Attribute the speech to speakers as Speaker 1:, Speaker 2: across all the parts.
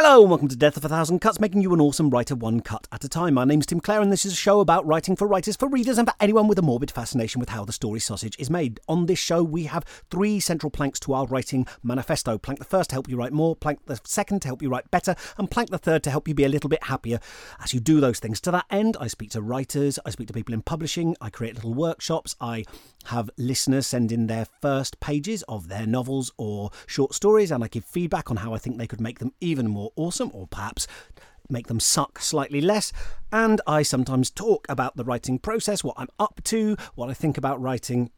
Speaker 1: Hello and welcome to Death of a Thousand Cuts, making you an awesome writer one cut at a time. My name's Tim Clare and this is a show about writing for writers, for readers, and for anyone with a morbid fascination with how the story sausage is made. On this show, we have three central planks to our writing manifesto. Plank the first to help you write more, plank the second to help you write better, and plank the third to help you be a little bit happier as you do those things. To that end, I speak to writers, I speak to people in publishing, I create little workshops, I have listeners send in their first pages of their novels or short stories, and I give feedback on how I think they could make them even more awesome, or perhaps make them suck slightly less. And I sometimes talk about the writing process, what I'm up to, what I think about writing,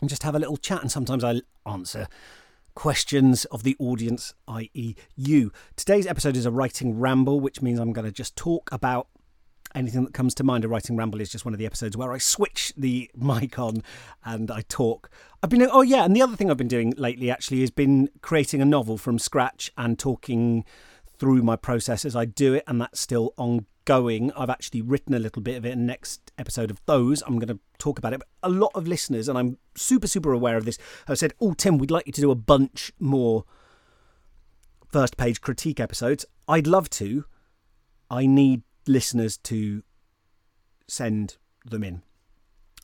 Speaker 1: and just have a little chat. And sometimes I answer questions of the audience, i.e., you. Today's episode is a writing ramble, which means I'm going to just talk about anything that comes to mind. A writing ramble is just one of the episodes where I switch the mic on and I talk. I've been oh yeah, and the other thing I've been doing lately actually has been creating a novel from scratch and talking through my process as I do it, and that's still ongoing. I've actually written a little bit of it. In next episode of those, I'm going to talk about it. But a lot of listeners, and I'm super super aware of this, have said, "Oh Tim, we'd like you to do a bunch more." First page critique episodes. I'd love to. I need listeners to send them in.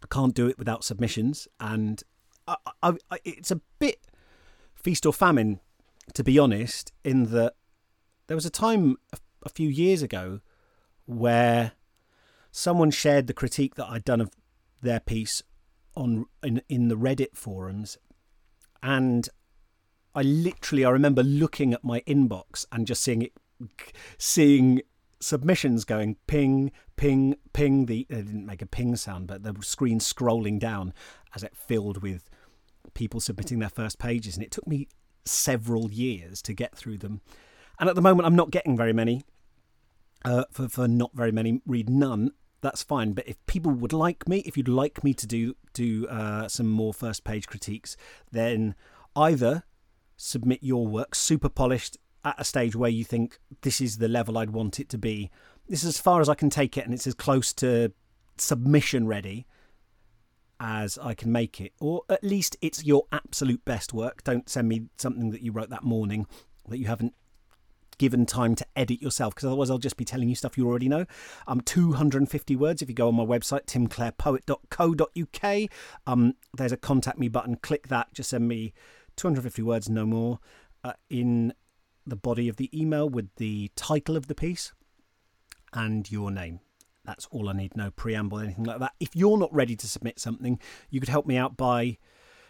Speaker 1: I can't do it without submissions, and I, I, I, it's a bit feast or famine, to be honest. In that there was a time a, a few years ago where someone shared the critique that I'd done of their piece on in in the Reddit forums, and I literally I remember looking at my inbox and just seeing it, seeing submissions going ping, ping, ping. The they didn't make a ping sound, but the screen scrolling down as it filled with people submitting their first pages, and it took me several years to get through them. And at the moment, I'm not getting very many. Uh, for for not very many, read none. That's fine. But if people would like me, if you'd like me to do do uh, some more first page critiques, then either submit your work super polished at a stage where you think this is the level I'd want it to be. This is as far as I can take it, and it's as close to submission ready as I can make it. Or at least it's your absolute best work. Don't send me something that you wrote that morning that you haven't given time to edit yourself because otherwise I'll just be telling you stuff you already know. Um, 250 words if you go on my website, timclarepoet.co.uk. Um, there's a contact me button. Click that. Just send me 250 words, no more. Uh, in the body of the email with the title of the piece and your name. That's all I need, no preamble, anything like that. If you're not ready to submit something, you could help me out by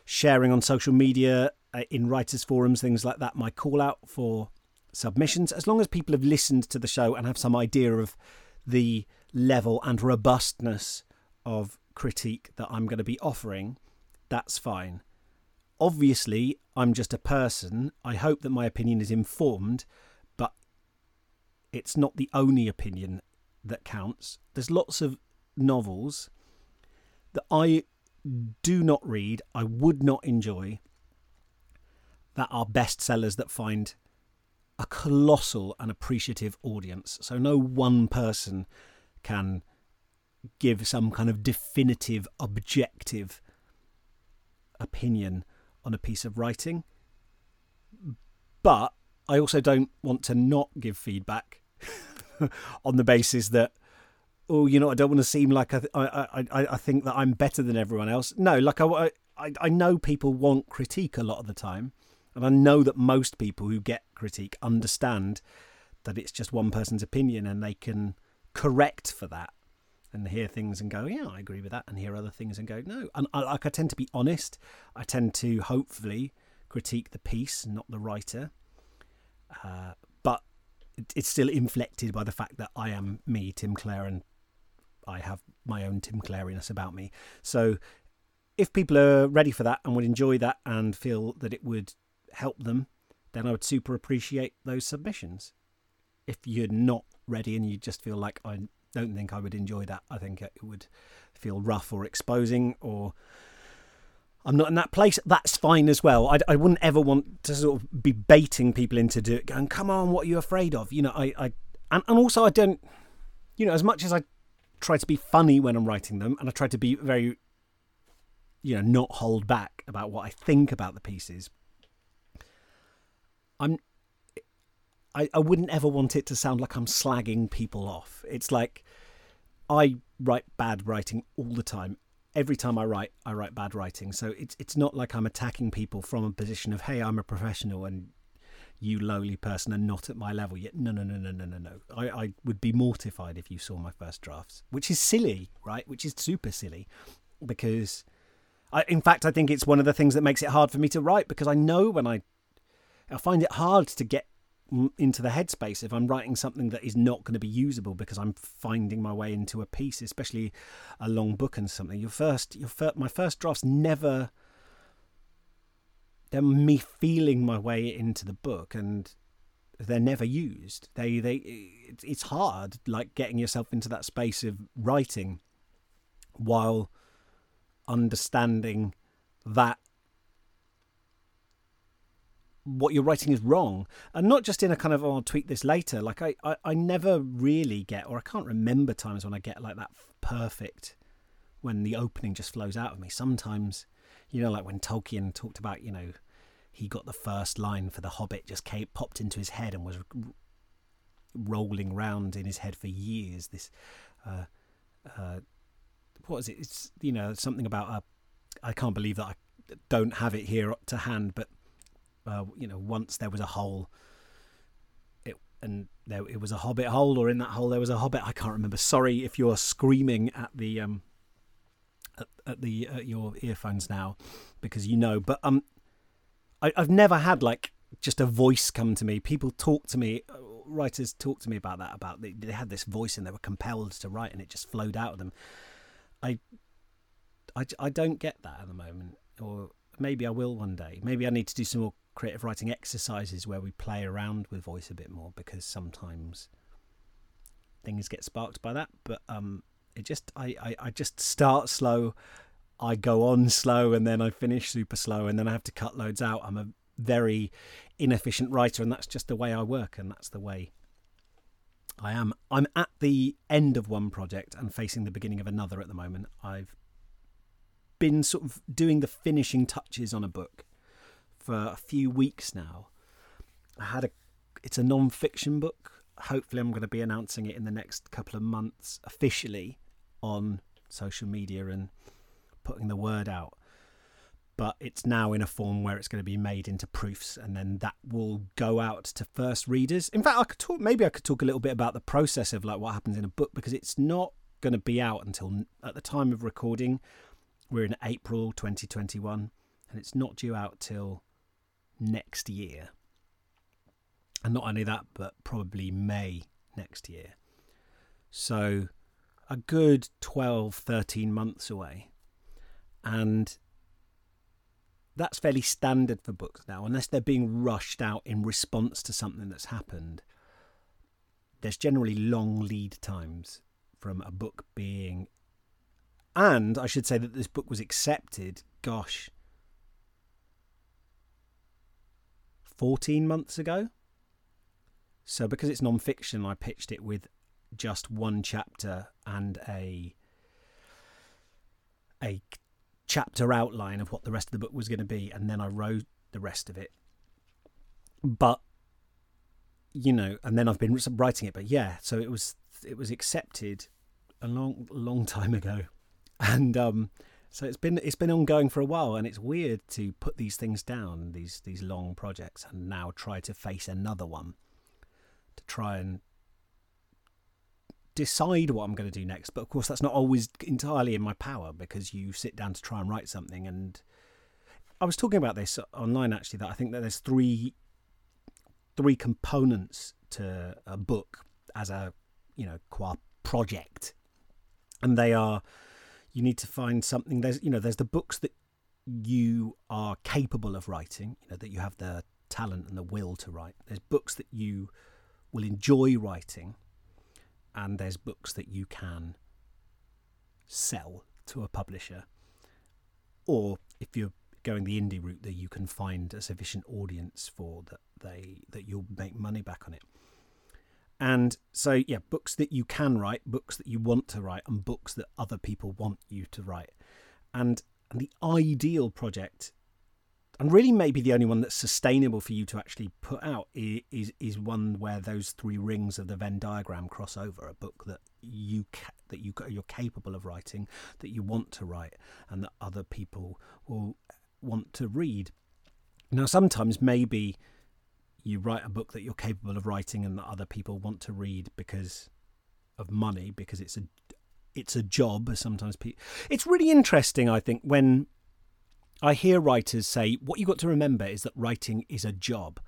Speaker 1: sharing on social media, uh, in writers' forums, things like that, my call out for submissions. As long as people have listened to the show and have some idea of the level and robustness of critique that I'm going to be offering, that's fine. Obviously, I'm just a person. I hope that my opinion is informed, but it's not the only opinion that counts. There's lots of novels that I do not read, I would not enjoy, that are bestsellers that find a colossal and appreciative audience. So no one person can give some kind of definitive, objective opinion on a piece of writing. But I also don't want to not give feedback on the basis that, oh, you know, I don't want to seem like I, I, I, I think that I'm better than everyone else. No, like I, I, I know people want critique a lot of the time. And I know that most people who get critique understand that it's just one person's opinion and they can correct for that and hear things and go, yeah, I agree with that, and hear other things and go, no. And I, like I tend to be honest. I tend to hopefully critique the piece, not the writer. Uh, but it's still inflected by the fact that I am me, Tim Clare, and I have my own Tim Clariness about me. So if people are ready for that and would enjoy that and feel that it would help them, then I would super appreciate those submissions. If you're not ready and you just feel like I don't think I would enjoy that. I think it would feel rough or exposing or I'm not in that place. That's fine as well. I, I wouldn't ever want to sort of be baiting people into do it, going, come on, what are you afraid of? You know, I, I and, and also I don't, you know, as much as I try to be funny when I'm writing them and I try to be very, you know, not hold back about what I think about the pieces, I'm I, I wouldn't ever want it to sound like I'm slagging people off. It's like I write bad writing all the time. Every time I write, I write bad writing. So it's it's not like I'm attacking people from a position of, hey, I'm a professional and you lowly person are not at my level yet. No, no, no, no, no, no, no. I, I would be mortified if you saw my first drafts, which is silly, right? Which is super silly because I, in fact, I think it's one of the things that makes it hard for me to write because I know when I, I find it hard to get into the headspace if I'm writing something that is not going to be usable because I'm finding my way into a piece, especially a long book and something. Your first, your my first drafts never. They're me feeling my way into the book, and they're never used. They, they, it's hard, like getting yourself into that space of writing, while understanding that what you're writing is wrong. And not just in a kind of oh, i'll tweak this later. Like I, I i never really get or i can't remember times when i get like that perfect when the opening just flows out of me. Sometimes you know like when tolkien talked about you know he got the first line for the hobbit just came popped into his head and was rolling round in his head for years. This uh, uh, what is it? It's you know something about a i can't believe that i don't have it here to hand but uh, you know, once there was a hole, it and there it was a hobbit hole, or in that hole there was a hobbit. I can't remember. Sorry if you're screaming at the um at, at the at your earphones now, because you know. But um, I, I've never had like just a voice come to me. People talk to me. Uh, writers talk to me about that. About they, they had this voice and they were compelled to write, and it just flowed out of them. I, I, I don't get that at the moment, or maybe I will one day. Maybe I need to do some more creative writing exercises where we play around with voice a bit more because sometimes things get sparked by that. But um, it just I, I, I just start slow, I go on slow, and then I finish super slow, and then I have to cut loads out. I'm a very inefficient writer, and that's just the way I work, and that's the way I am. I'm at the end of one project and facing the beginning of another at the moment. I've been sort of doing the finishing touches on a book for a few weeks now. I had a it's a non-fiction book. Hopefully I'm going to be announcing it in the next couple of months officially on social media and putting the word out. But it's now in a form where it's going to be made into proofs and then that will go out to first readers. In fact, I could talk maybe I could talk a little bit about the process of like what happens in a book because it's not going to be out until at the time of recording we're in April 2021 and it's not due out till next year. And not only that, but probably May next year. So a good 12, 13 months away. And that's fairly standard for books now, unless they're being rushed out in response to something that's happened. There's generally long lead times from a book being. And I should say that this book was accepted, gosh, 14 months ago. So, because it's non fiction, I pitched it with just one chapter and a a chapter outline of what the rest of the book was going to be, and then I wrote the rest of it. But you know, and then I've been writing it. But yeah, so it was it was accepted a long long time ago, and um, so it's been it's been ongoing for a while, and it's weird to put these things down, these these long projects, and now try to face another one, to try and decide what I'm going to do next. But of course, that's not always entirely in my power because you sit down to try and write something. And I was talking about this online actually that I think that there's three three components to a book as a you know qua project, and they are you need to find something. There's you know there's the books that you are capable of writing you know that you have the talent and the will to write. There's books that you will enjoy writing and there's books that you can sell to a publisher. Or if you're going the indie route that you can find a sufficient audience for that they that you'll make money back on it and so, yeah, books that you can write, books that you want to write, and books that other people want you to write. And, and the ideal project and really maybe the only one that's sustainable for you to actually put out is is one where those three rings of the Venn diagram cross over a book that you ca- that you you're capable of writing that you want to write and that other people will want to read now sometimes maybe you write a book that you're capable of writing and that other people want to read because of money because it's a it's a job sometimes people it's really interesting i think when I hear writers say what you've got to remember is that writing is a job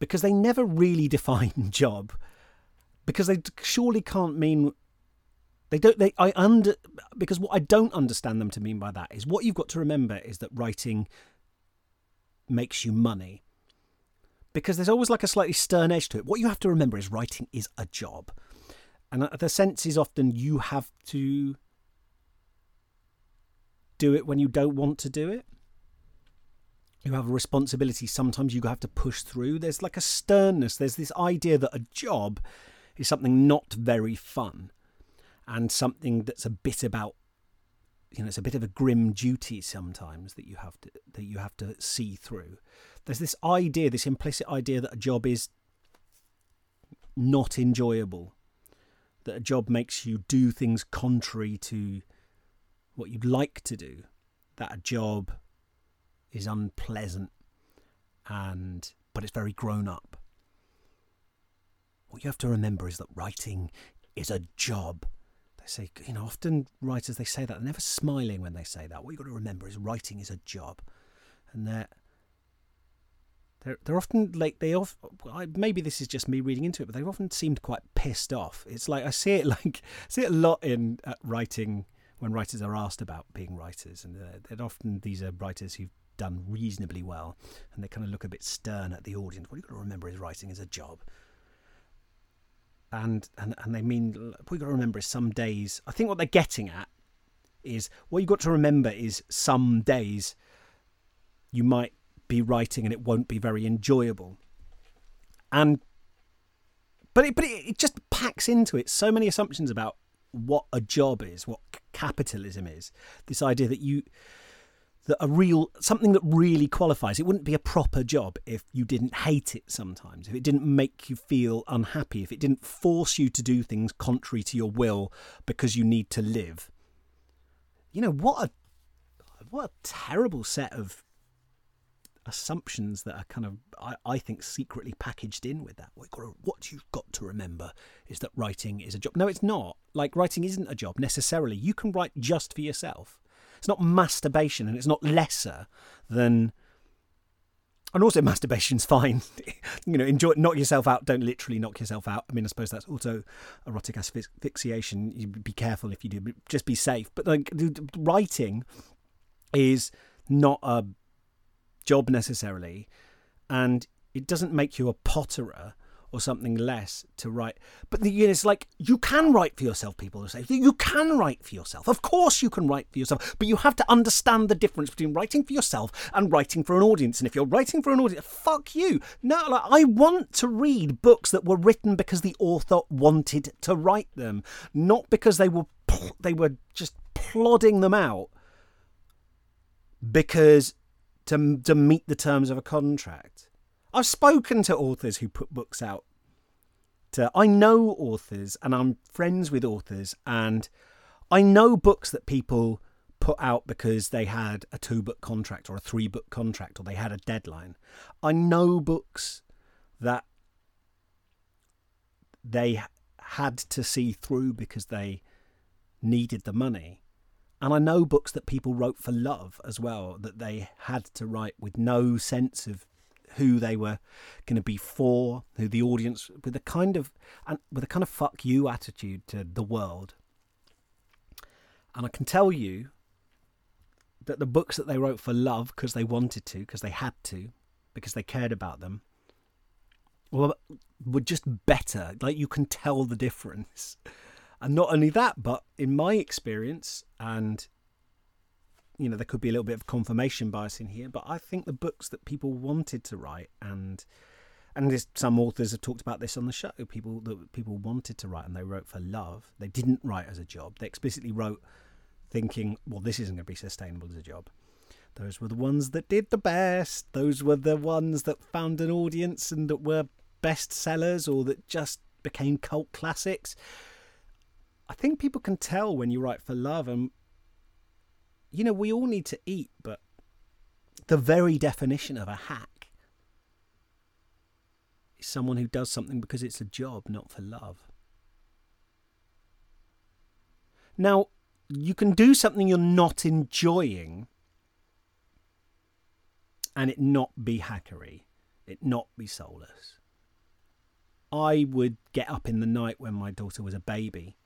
Speaker 1: because they never really define job because they surely can't mean they don't they I under because what I don't understand them to mean by that is what you've got to remember is that writing makes you money because there's always like a slightly stern edge to it. What you have to remember is writing is a job. And uh, the sense is often you have to do it when you don't want to do it. You have a responsibility. Sometimes you have to push through. There's like a sternness. There's this idea that a job is something not very fun and something that's a bit about you know it's a bit of a grim duty sometimes that you have to that you have to see through there's this idea this implicit idea that a job is not enjoyable that a job makes you do things contrary to what you'd like to do that a job is unpleasant and but it's very grown up. What you have to remember is that writing is a job. They say, you know, often writers they say that they're never smiling when they say that. What you've got to remember is writing is a job, and they're they're, they're often like they off. Maybe this is just me reading into it, but they've often seemed quite pissed off. It's like I see it like see it a lot in uh, writing when writers are asked about being writers, and uh, often these are writers who've done reasonably well, and they kind of look a bit stern at the audience. What you've got to remember is writing is a job. And, and and they mean what you've got to remember is some days I think what they're getting at is what you've got to remember is some days you might be writing and it won't be very enjoyable. And but it, but it, it just packs into it so many assumptions about what a job is, what capitalism is. This idea that you that a real something that really qualifies. It wouldn't be a proper job if you didn't hate it sometimes if it didn't make you feel unhappy if it didn't force you to do things contrary to your will because you need to live. You know what a what a terrible set of assumptions that are kind of I, I think secretly packaged in with that. What, you've got to remember is that writing is a job. No it's not. Like writing isn't a job necessarily. You can write just for yourself it's not masturbation and it's not lesser than and also masturbation's fine. You know enjoy knock yourself out. Don't literally knock yourself out. I mean i suppose that's also erotic asphyxiation. You be careful if you do just be safe. But like writing is not a job necessarily and it doesn't make you a potterer or something less to write. But the, you know, it's like you can write for yourself. People say you can write for yourself. Of course, you can write for yourself, but you have to understand the difference between writing for yourself and writing for an audience. And if you're writing for an audience, fuck you. No, like, I want to read books that were written because the author wanted to write them, not because they were they were just plodding them out because to to meet the terms of a contract. I've spoken to authors who put books out. To, I know authors and I'm friends with authors, and I know books that people put out because they had a two book contract or a three book contract or they had a deadline. I know books that they had to see through because they needed the money. And I know books that people wrote for love as well, that they had to write with no sense of who they were going to be for, who the audience with a kind of and with a kind of fuck you attitude to the world. And I can tell you that the books that they wrote for love because they wanted to, because they had to, because they cared about them, well, were just better. Like you can tell the difference. And not only that, but in my experience and you know there could be a little bit of confirmation bias in here, but I think the books that people wanted to write and and some authors have talked about this on the show. People that people wanted to write and they wrote for love. They didn't write as a job. They explicitly wrote thinking, well, this isn't going to be sustainable as a job. Those were the ones that did the best. Those were the ones that found an audience and that were bestsellers or that just became cult classics. I think people can tell when you write for love, and you know, we all need to eat, but the very definition of a hack is someone who does something because it's a job, not for love. Now, you can do something you're not enjoying and it not be hackery, it not be soulless. I would get up in the night when my daughter was a baby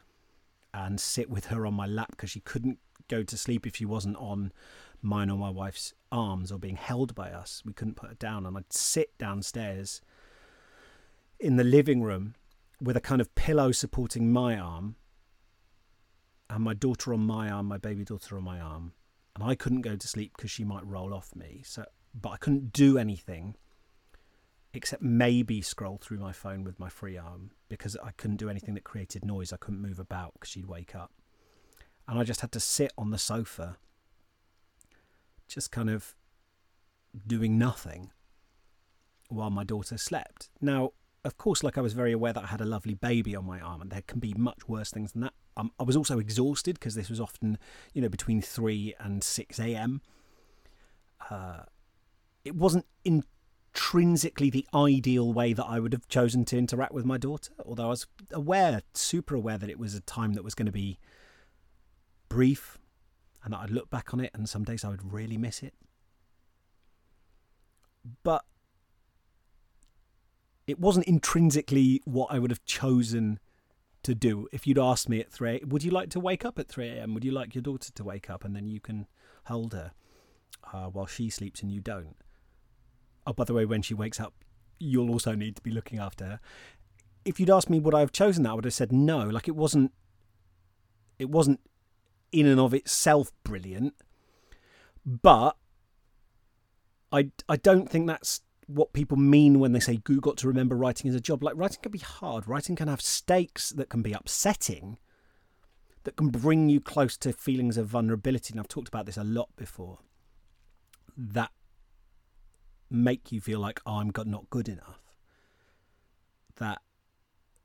Speaker 1: and sit with her on my lap because she couldn't go to sleep if she wasn't on mine or my wife's arms or being held by us. We couldn't put her down. And I'd sit downstairs in the living room with a kind of pillow supporting my arm and my daughter on my arm, my baby daughter on my arm. And I couldn't go to sleep because she might roll off me. So, but I couldn't do anything except maybe scroll through my phone with my free arm because I couldn't do anything that created noise. I couldn't move about because she'd wake up. And I just had to sit on the sofa, just kind of doing nothing while my daughter slept. Now, of course, like I was very aware that I had a lovely baby on my arm, and there can be much worse things than that. Um, I was also exhausted because this was often, you know, between 3 and 6 a.m. Uh, it wasn't intrinsically the ideal way that I would have chosen to interact with my daughter, although I was aware, super aware, that it was a time that was going to be brief and that I'd look back on it and some days I would really miss it. But it wasn't intrinsically what I would have chosen to do. If you'd asked me at 3 would you like to wake up at 3 a.m.? Would you like your daughter to wake up and then you can hold her uh, while she sleeps and you don't? Oh, by the way, when she wakes up, you'll also need to be looking after her. If you'd asked me would I have chosen that, I would have said no. Like it wasn't, it wasn't in and of itself brilliant, but I I don't think that's what people mean when they say you got to remember writing as a job. Like writing can be hard. Writing can have stakes that can be upsetting, that can bring you close to feelings of vulnerability. And I've talked about this a lot before. That make you feel like oh, I'm not good enough. That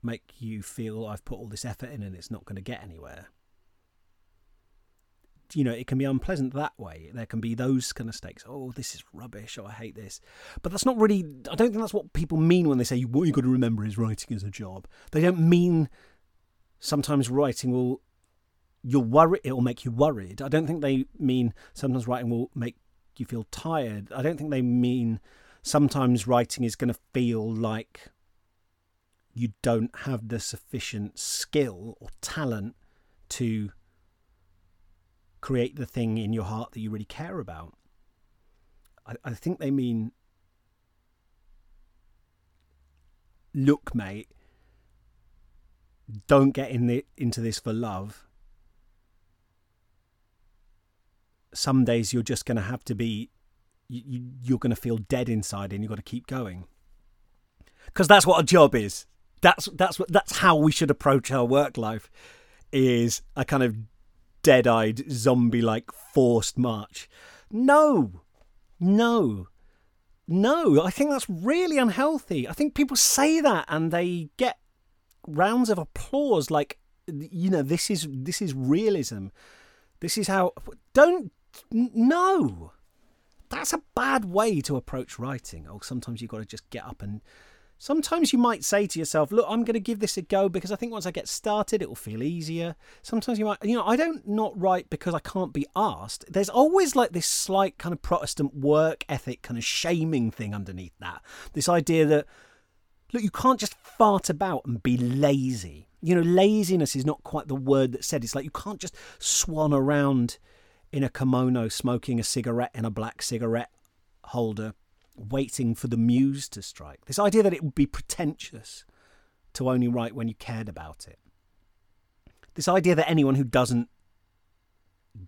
Speaker 1: make you feel I've put all this effort in and it's not going to get anywhere you know, it can be unpleasant that way. There can be those kind of stakes. Oh, this is rubbish. Oh, I hate this. But that's not really, I don't think that's what people mean when they say what you've got to remember is writing is a job. They don't mean sometimes writing will, you'll worry, it will make you worried. I don't think they mean sometimes writing will make you feel tired. I don't think they mean sometimes writing is going to feel like you don't have the sufficient skill or talent to create the thing in your heart that you really care about. I, I think they mean, look, mate, don't get in the, into this for love. Some days you're just going to have to be, you, you're going to feel dead inside, and you've got to keep going. Because that's what a job is. That's that's what that's how we should approach our work life. Is a kind of dead eyed, zombie like forced march. No, no, no. I think that's really unhealthy. I think people say that and they get rounds of applause like, you know, this is this is realism. This is how. Don't. No. That's a bad way to approach writing. Oh, sometimes you've got to just get up and Sometimes you might say to yourself, look, I'm going to give this a go because I think once I get started, it will feel easier. Sometimes you might, you know, I don't not write because I can't be asked. There's always like this slight kind of Protestant work ethic kind of shaming thing underneath that. This idea that, look, you can't just fart about and be lazy. You know, laziness is not quite the word that said. It's like you can't just swan around in a kimono smoking a cigarette in a black cigarette holder waiting for the muse to strike. This idea that it would be pretentious to only write when you cared about it. This idea that anyone who doesn't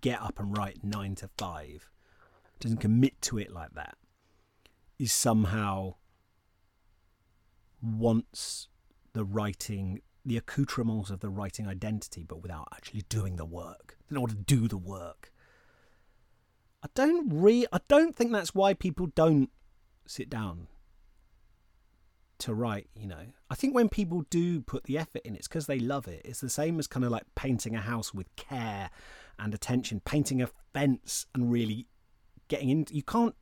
Speaker 1: get up and write nine to five, doesn't commit to it like that, is somehow wants the writing, the accoutrements of the writing identity, but without actually doing the work. They don't want to do the work. I don't re I don't think that's why people don't sit down to write, you know. I think when people do put the effort in, it's because they love it. It's the same as kind of like painting a house with care and attention, painting a fence and really getting into. You can't.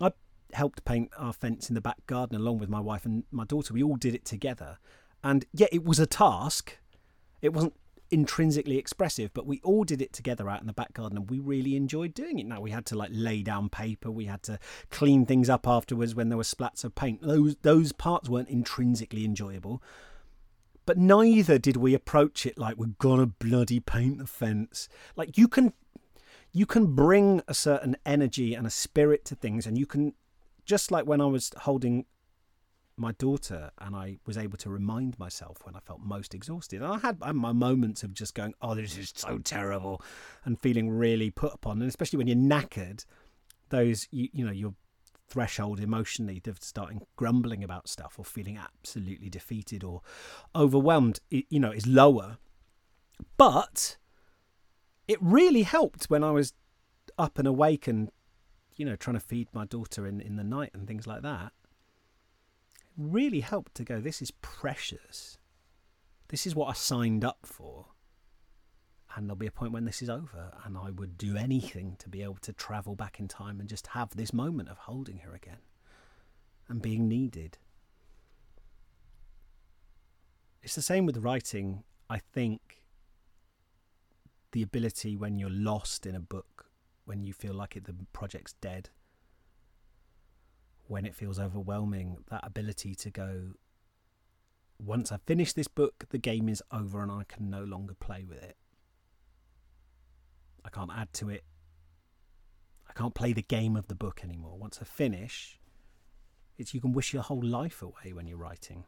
Speaker 1: I helped paint our fence in the back garden along with my wife and my daughter. We all did it together, and yeah, it was a task. It wasn't intrinsically expressive, but we all did it together out in the back garden and we really enjoyed doing it. Now we had to like lay down paper, we had to clean things up afterwards when there were splats of paint. Those those parts weren't intrinsically enjoyable. But neither did we approach it like we're gonna bloody paint the fence. Like you can you can bring a certain energy and a spirit to things and you can just like when I was holding my daughter and I was able to remind myself when I felt most exhausted. And I had, my moments of just going, oh, this is so terrible and feeling really put upon. And especially when you're knackered, those, you, you know, your threshold emotionally of starting grumbling about stuff or feeling absolutely defeated or overwhelmed, you know, is lower. But it really helped when I was up and awake and, you know, trying to feed my daughter in, in the night and things like that really helped to go, this is precious. This is what I signed up for. And there'll be a point when this is over, and I would do anything to be able to travel back in time and just have this moment of holding her again and being needed. It's the same with writing. I think the ability when you're lost in a book, when you feel like it, the project's dead, when it feels overwhelming, that ability to go, once I finish this book, the game is over and I can no longer play with it. I can't add to it. I can't play the game of the book anymore. Once I finish, it's you can wish your whole life away when you're writing.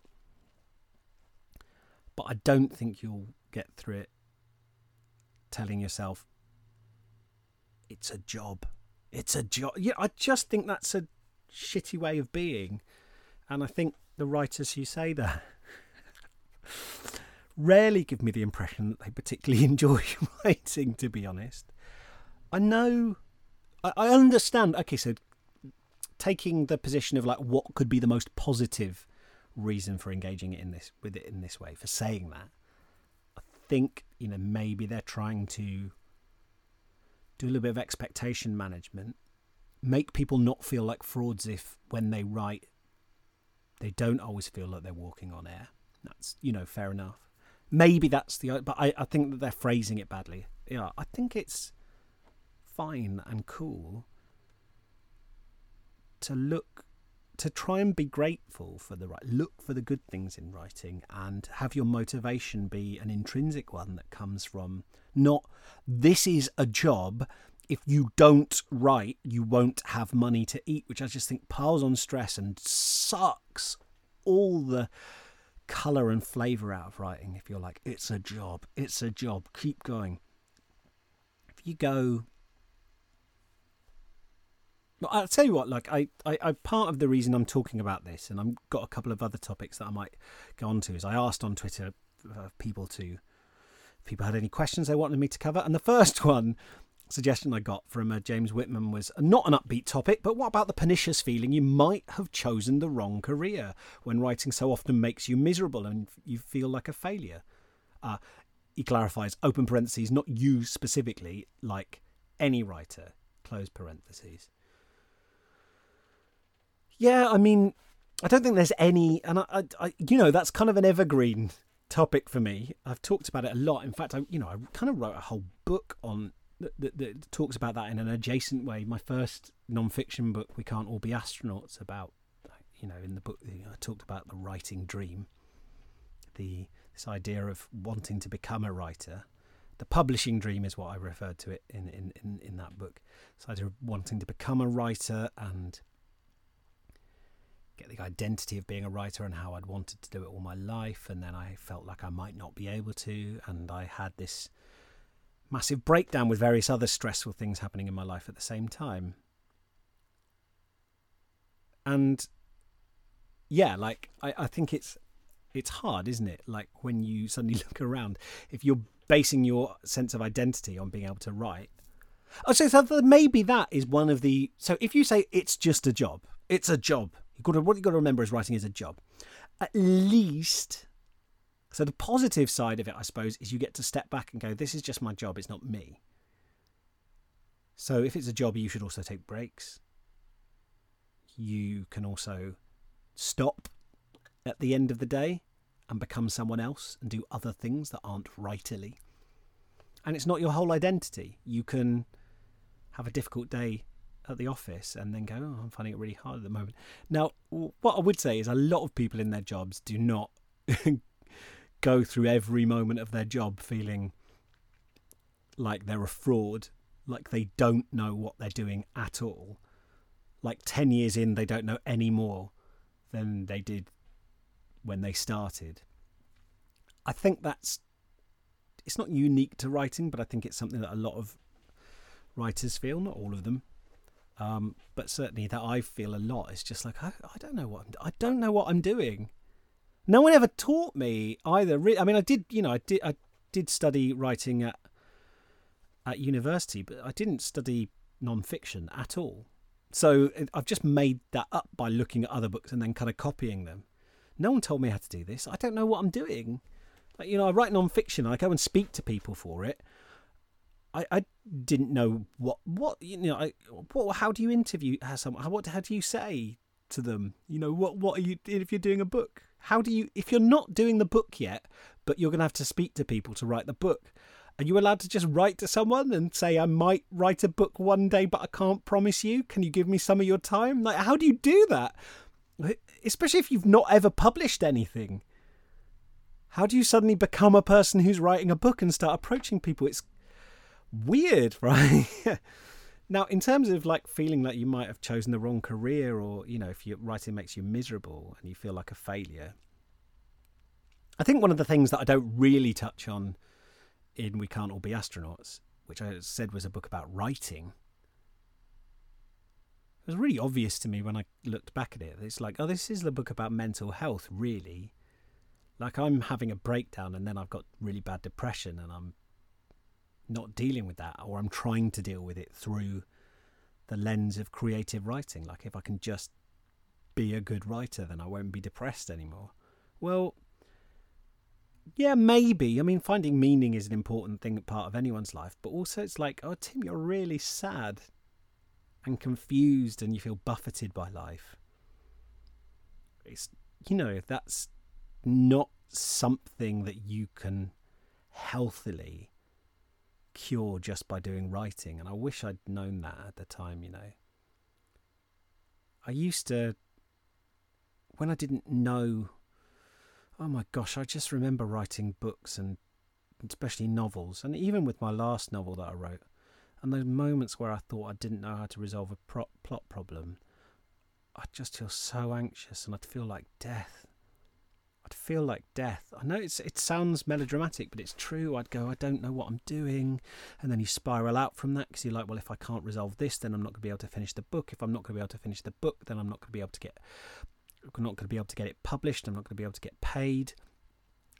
Speaker 1: But I don't think you'll get through it telling yourself it's a job. It's a job. Yeah, I just think that's a shitty way of being. And I think the writers who say that rarely give me the impression that they particularly enjoy writing, to be honest. I know, I, I understand. Okay, so taking the position of like what could be the most positive reason for engaging it in this with it in this way, for saying that, I think you know maybe they're trying to do a little bit of expectation management make people not feel like frauds if when they write they don't always feel like they're walking on air. That's you know fair enough. Maybe that's the but I, I think that they're phrasing it badly. Yeah, I think it's fine and cool to look to try and be grateful for the right look for the good things in writing and have your motivation be an intrinsic one that comes from not this is a job if you don't write, you won't have money to eat, which I just think piles on stress and sucks all the colour and flavour out of writing. If you're like, it's a job, it's a job, keep going. If you go, but I'll tell you what, like, I, I, I, part of the reason I'm talking about this, and I've got a couple of other topics that I might go on to, is I asked on Twitter uh, people to, people had any questions they wanted me to cover, and the first one suggestion I got from uh, James Whitman was not an upbeat topic, but what about the pernicious feeling you might have chosen the wrong career when writing so often makes you miserable and you feel like a failure? Uh, he clarifies, open parentheses, not you specifically, like any writer, close parentheses. Yeah, I mean, I don't think there's any, and I, I, I, you know, that's kind of an evergreen topic for me. I've talked about it a lot. In fact, I, you know, I kind of wrote a whole book on that, that, that, talks about that in an adjacent way. My first non-fiction book, "We Can't All Be Astronauts," about you know, in the book I talked about the writing dream, the this idea of wanting to become a writer. The publishing dream is what I referred to it in in in, in that book. This idea of wanting to become a writer and get the identity of being a writer and how I'd wanted to do it all my life, and then I felt like I might not be able to, and I had this massive breakdown with various other stressful things happening in my life at the same time. And yeah, like I, I think it's it's hard, isn't it? Like when you suddenly look around, if you're basing your sense of identity on being able to write, Oh, so, so maybe that is one of the. So if you say it's just a job, it's a job. You've got to, what you've got to remember is writing is a job. At least. So the positive side of it, I suppose, is you get to step back and go, this is just my job, it's not me. So if it's a job, you should also take breaks. You can also stop at the end of the day and become someone else and do other things that aren't writerly. And it's not your whole identity. You can have a difficult day at the office and then go, oh, I'm finding it really hard at the moment. Now, what I would say is a lot of people in their jobs do not go through every moment of their job feeling like they're a fraud, like they don't know what they're doing at all. Like 10 years in, they don't know any more than they did when they started. I think that's it's not unique to writing, but I think it's something that a lot of writers feel, not all of them. Um, but certainly that I feel a lot. It's just like I, I don't know what I'm, I don't know what I'm doing. No one ever taught me either. I mean, I did, you know, I did, I did study writing at at university, but I didn't study non-fiction at all. So I've just made that up by looking at other books and then kind of copying them. No one told me how to do this. I don't know what I'm doing. Like, you know, I write non-fiction. I go and speak to people for it. I, I didn't know what what you know. I, what how do you interview someone? How what how do you say to them? You know what what are you if you're doing a book? How do you if you're not doing the book yet, but you're going to have to speak to people to write the book? Are you allowed to just write to someone and say, I might write a book one day, but I can't promise you? Can you give me some of your time? Like, how do you do that? Especially if you've not ever published anything. How do you suddenly become a person who's writing a book and start approaching people? It's weird, right? Now, in terms of like feeling like you might have chosen the wrong career, or, you know, if your writing makes you miserable and you feel like a failure, I think one of the things that I don't really touch on in We Can't All Be Astronauts, which I said was a book about writing, it was really obvious to me when I looked back at it. It's like, oh, this is the book about mental health, really. Like I'm having a breakdown and then I've got really bad depression and I'm not dealing with that, or I'm trying to deal with it through the lens of creative writing. Like if I can just be a good writer, then I won't be depressed anymore. Well, yeah, maybe. I mean, finding meaning is an important thing, part of anyone's life. But also, it's like, oh, Tim, you're really sad and confused, and you feel buffeted by life. It's you know that's not something that you can healthily cure just by doing writing. And I wish I'd known that at the time. You know, I used to when I didn't know oh my gosh, I just remember writing books and especially novels, and even with my last novel that I wrote, and those moments where I thought I didn't know how to resolve a pro- plot problem, I'd just feel so anxious and I'd feel like death. I'd feel like death. I know it's it sounds melodramatic, but it's true. I'd go, I don't know what I'm doing, and then you spiral out from that because you're like, well, if I can't resolve this, then I'm not going to be able to finish the book. If I'm not going to be able to finish the book, then I'm not going to be able to get I'm not going to be able to get it published. I'm not going to be able to get paid.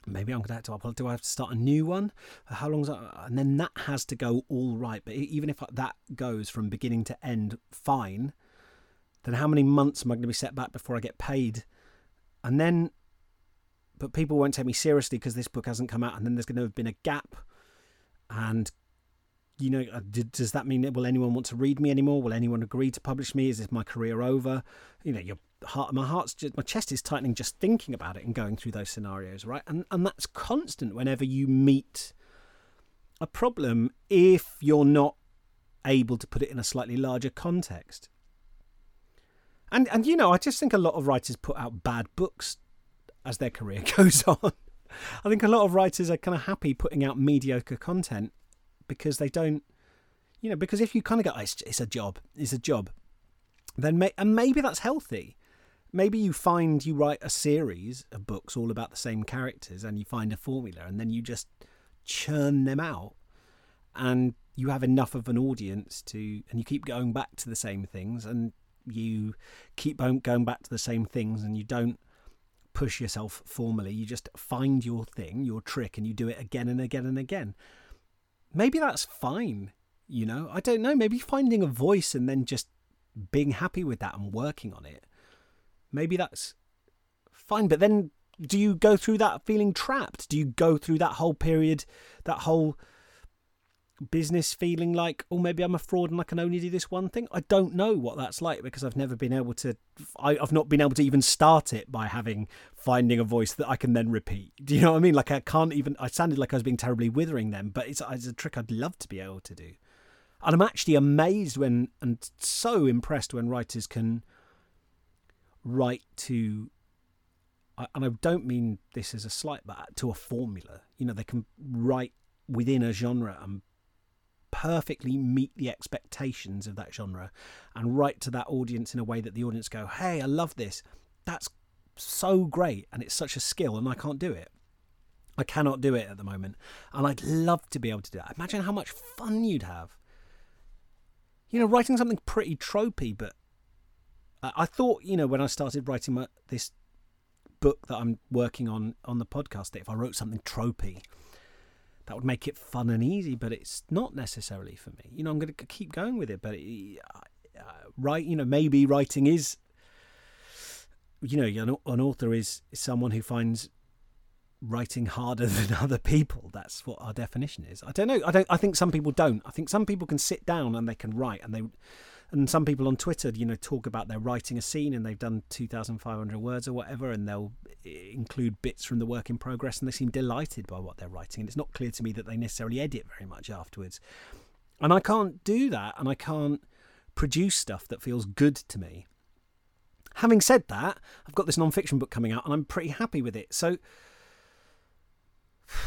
Speaker 1: Maybe I'm going to have to. Well, do I have to start a new one? How long is that? And then that has to go all right. But even if that goes from beginning to end fine, then how many months am I going to be set back before I get paid? And then, but people won't take me seriously because this book hasn't come out, and then there's going to have been a gap. And you know, uh, does that mean will anyone want to read me anymore? Will anyone agree to publish me? Is this my career over? You know, your heart, my heart's just, my chest is tightening just thinking about it and going through those scenarios, right? And and that's constant whenever you meet a problem if you're not able to put it in a slightly larger context. And and you know, I just think a lot of writers put out bad books as their career goes on. I think a lot of writers are kind of happy putting out mediocre content because they don't, you know, because if you kind of go, oh, it's, it's a job, it's a job, then may, and maybe that's healthy. Maybe you find you write a series of books all about the same characters and you find a formula and then you just churn them out and you have enough of an audience to, and you keep going back to the same things and you keep going back to the same things and you don't push yourself formally. You just find your thing, your trick, and you do it again and again and again maybe that's fine. You know, I don't know. Maybe finding a voice and then just being happy with that and working on it. Maybe that's fine. But then do you go through that feeling trapped? Do you go through that whole period, that whole business feeling like, oh, maybe I'm a fraud and I can only do this one thing? I don't know what that's like because I've never been able to, I, have not been able to even start it by having, finding a voice that I can then repeat. Do you know what I mean? Like I can't even, I sounded like I was being terribly withering them, but it's, it's a trick I'd love to be able to do. And I'm actually amazed when, and so impressed when writers can write to and I don't mean this as a slight, but to a formula. You know, they can write within a genre and perfectly meet the expectations of that genre and write to that audience in a way that the audience go, hey, I love this. That's so great. And it's such a skill, and I can't do it. I cannot do it at the moment. And I'd love to be able to do that. Imagine how much fun you'd have. You know, writing something pretty tropey, but I thought, you know, when I started writing my, this book that I'm working on on the podcast that if I wrote something tropey, that would make it fun and easy, but it's not necessarily for me. You know, I'm going to keep going with it, but it, uh, right, you know, maybe writing is, you know, an author is someone who finds writing harder than other people. That's what our definition is. I don't know. I don't. I think some people don't. I think some people can sit down and they can write and they and some people on Twitter, you know, talk about they're writing a scene and they've done 2,500 words or whatever, and they'll eh, include bits from the work in progress, and they seem delighted by what they're writing. And it's not clear to me that they necessarily edit very much afterwards. And I can't do that, and I can't produce stuff that feels good to me. Having said that, I've got this non-fiction book coming out, and I'm pretty happy with it. So.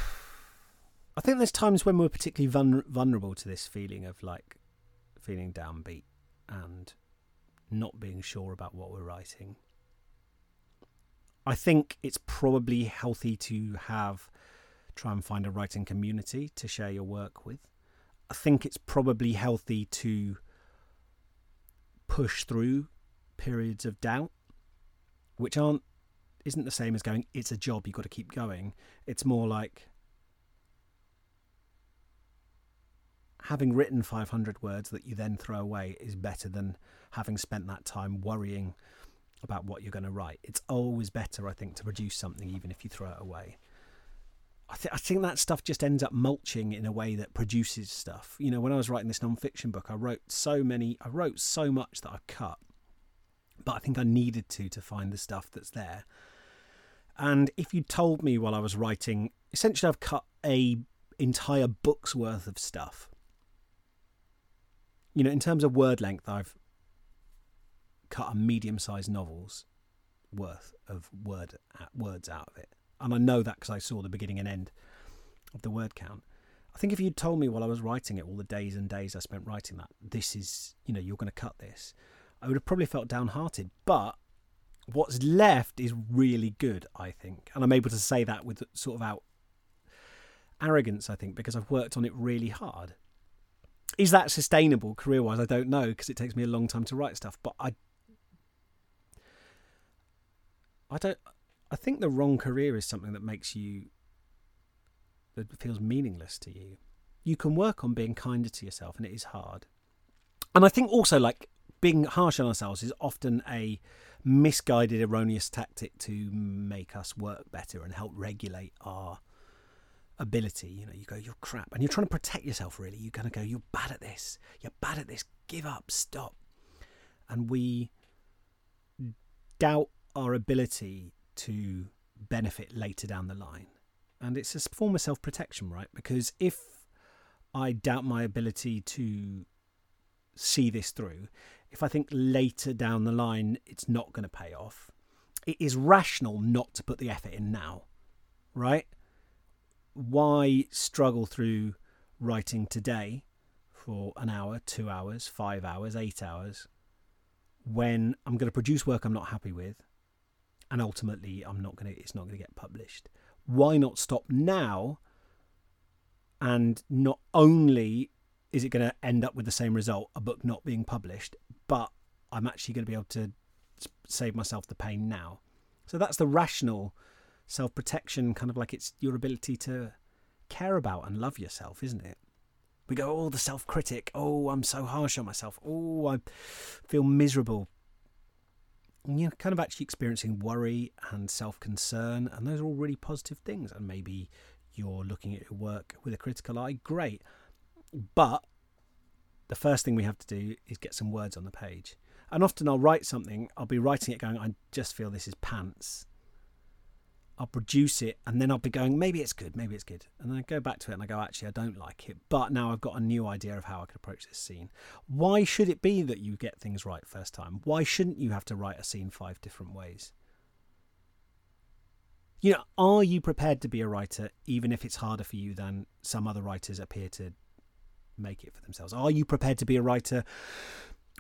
Speaker 1: I think there's times when we're particularly vulnerable to this feeling of like feeling downbeat and not being sure about what we're writing. I think it's probably healthy to have try and find a writing community to share your work with. I think it's probably healthy to push through periods of doubt, which aren't isn't the same as going it's a job you've got to keep going. It's more like having written 500 words that you then throw away is better than having spent that time worrying about what you're going to write. It's always better, I think, to produce something even if you throw it away. I, th- I think that stuff just ends up mulching in a way that produces stuff. You know, when I was writing this non-fiction book, I wrote so many, I wrote so much that I cut, but I think I needed to to find the stuff that's there. And if you told me while I was writing, essentially I've cut a entire book's worth of stuff you know, in terms of word length, I've cut a medium-sized novel's worth of word words out of it, and I know that because I saw the beginning and end of the word count. I think if you'd told me while I was writing it, all the days and days I spent writing that, this is, you know, you're going to cut this, I would have probably felt downhearted. But what's left is really good, I think, and I'm able to say that with sort of out arrogance, I think, because I've worked on it really hard is that sustainable career wise? I don't know because it takes me a long time to write stuff. But I, I don't. I think the wrong career is something that makes you that feels meaningless to you. You can work on being kinder to yourself, and it is hard. And I think also like being harsh on ourselves is often a misguided, erroneous tactic to make us work better and help regulate our ability. You know, you go, you're crap, and you're trying to protect yourself. Really, you're going to go, you're bad at this. You're bad at this. Give up. Stop. And we doubt our ability to benefit later down the line, and it's a form of self-protection, right? Because if I doubt my ability to see this through, if I think later down the line it's not going to pay off, it is rational not to put the effort in now, right? Why struggle through writing today for an hour, two hours, five hours, eight hours when I'm going to produce work I'm not happy with and ultimately I'm not going to it's not going to get published. Why not stop now and not only is it going to end up with the same result, a book not being published, but I'm actually going to be able to save myself the pain now. So that's the rational self protection, kind of like it's your ability to care about and love yourself, isn't it? We go, oh, the self critic. Oh, I'm so harsh on myself. Oh, I feel miserable. And you're kind of actually experiencing worry and self concern, and those are all really positive things. And maybe you're looking at your work with a critical eye. Great. But the first thing we have to do is get some words on the page. And often I'll write something, I'll be writing it going, I just feel this is pants. I'll produce it and then I'll be going, maybe it's good, maybe it's good. And then I go back to it and I go, actually, I don't like it. But now I've got a new idea of how I could approach this scene. Why should it be that you get things right first time? Why shouldn't you have to write a scene five different ways? You know, are you prepared to be a writer even if it's harder for you than some other writers appear to make it for themselves? Are you prepared to be a writer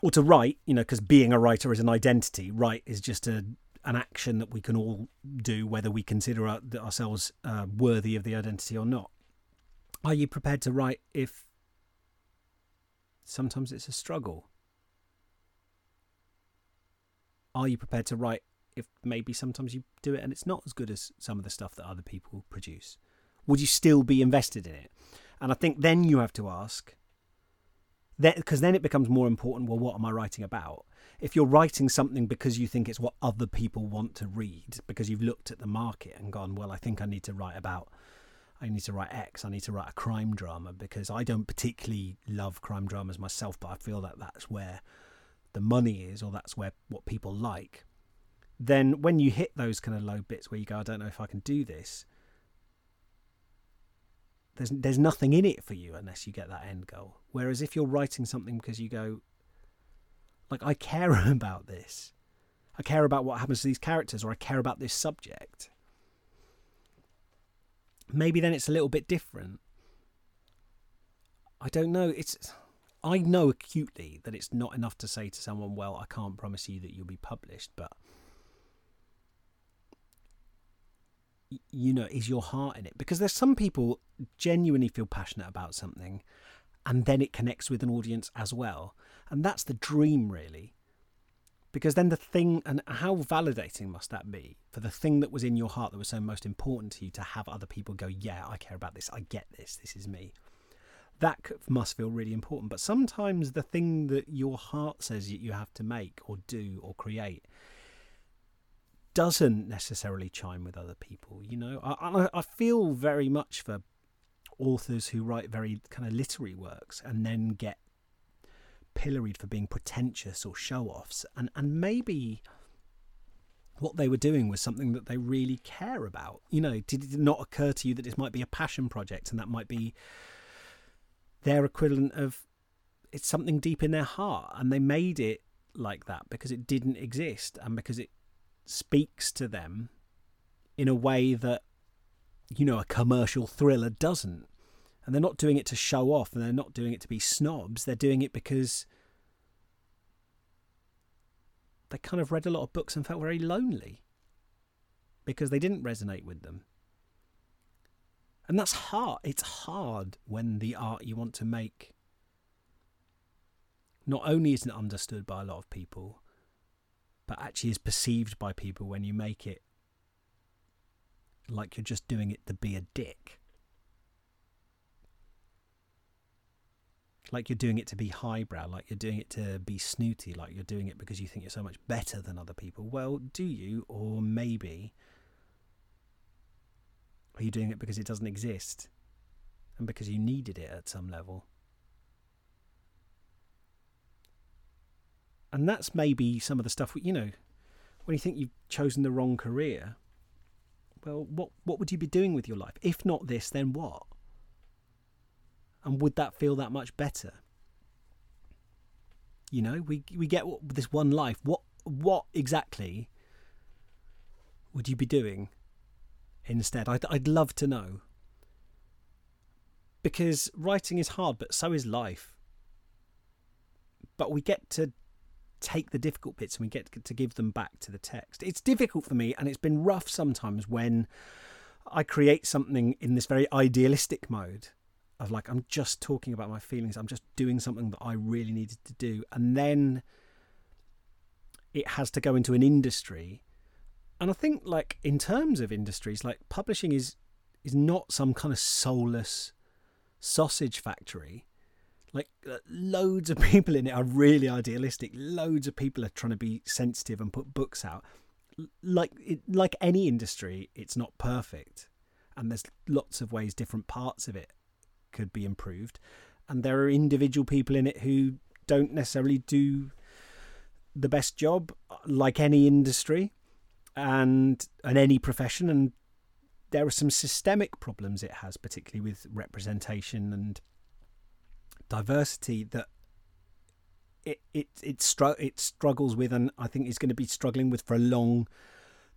Speaker 1: or to write, you know, because being a writer is an identity, write is just a an action that we can all do, whether we consider our, ourselves uh, worthy of the identity or not. Are you prepared to write if sometimes it's a struggle? Are you prepared to write if maybe sometimes you do it and it's not as good as some of the stuff that other people produce? Would you still be invested in it? And I think then you have to ask, because then it becomes more important. Well, what am I writing about? If you're writing something because you think it's what other people want to read, because you've looked at the market and gone, well, I think I need to write about, I need to write X, I need to write a crime drama because I don't particularly love crime dramas myself, but I feel that that's where the money is or that's where what people like. Then when you hit those kind of low bits where you go, I don't know if I can do this, there's there's nothing in it for you unless you get that end goal. Whereas if you're writing something because you go, like, I care about this. I care about what happens to these characters, or I care about this subject. Maybe then it's a little bit different. I don't know. It's. I know acutely that it's not enough to say to someone, well, I can't promise you that you'll be published, but. You know, is your heart in it? Because there's some people genuinely feel passionate about something and then it connects with an audience as well. And that's the dream, really. Because then the thing, and how validating must that be for the thing that was in your heart that was so most important to you to have other people go, Yeah, I care about this. I get this. This is me. That must feel really important. But sometimes the thing that your heart says you have to make or do or create doesn't necessarily chime with other people. You know, I, I feel very much for authors who write very kind of literary works and then get pilloried for being pretentious or show offs. And, and maybe what they were doing was something that they really care about. You know, did it not occur to you that this might be a passion project and that might be their equivalent of it's something deep in their heart and they made it like that because it didn't exist and because it speaks to them in a way that you know a commercial thriller doesn't and they're not doing it to show off and they're not doing it to be snobs. They're doing it because they kind of read a lot of books and felt very lonely because they didn't resonate with them. And that's hard. It's hard when the art you want to make not only isn't understood by a lot of people but actually is perceived by people when you make it like you're just doing it to be a dick like you're doing it to be highbrow, like you're doing it to be snooty, like you're doing it because you think you're so much better than other people. Well, do you? Or maybe are you doing it because it doesn't exist and because you needed it at some level? And that's maybe some of the stuff, you know, when you think you've chosen the wrong career, well, what, what would you be doing with your life? If not this, then what? And would that feel that much better? You know, we we get this one life. What what exactly would you be doing instead? I'd I'd love to know. Because writing is hard, but so is life. But we get to take the difficult bits and we get to give them back to the text. It's difficult for me and it's been rough sometimes when I create something in this very idealistic mode of like I'm just talking about my feelings. I'm just doing something that I really needed to do, and then it has to go into an industry. And I think like in terms of industries, like publishing is is not some kind of soulless sausage factory. like uh, loads of people in it are really idealistic loads of people are trying to be sensitive and put books out like it, like any industry it's not perfect and there's lots of ways different parts of it could be improved and there are individual people in it who don't necessarily do the best job like any industry and and any profession and there are some systemic problems it has particularly with representation and diversity that it it it, stru- it struggles with, and I think is going to be struggling with for a long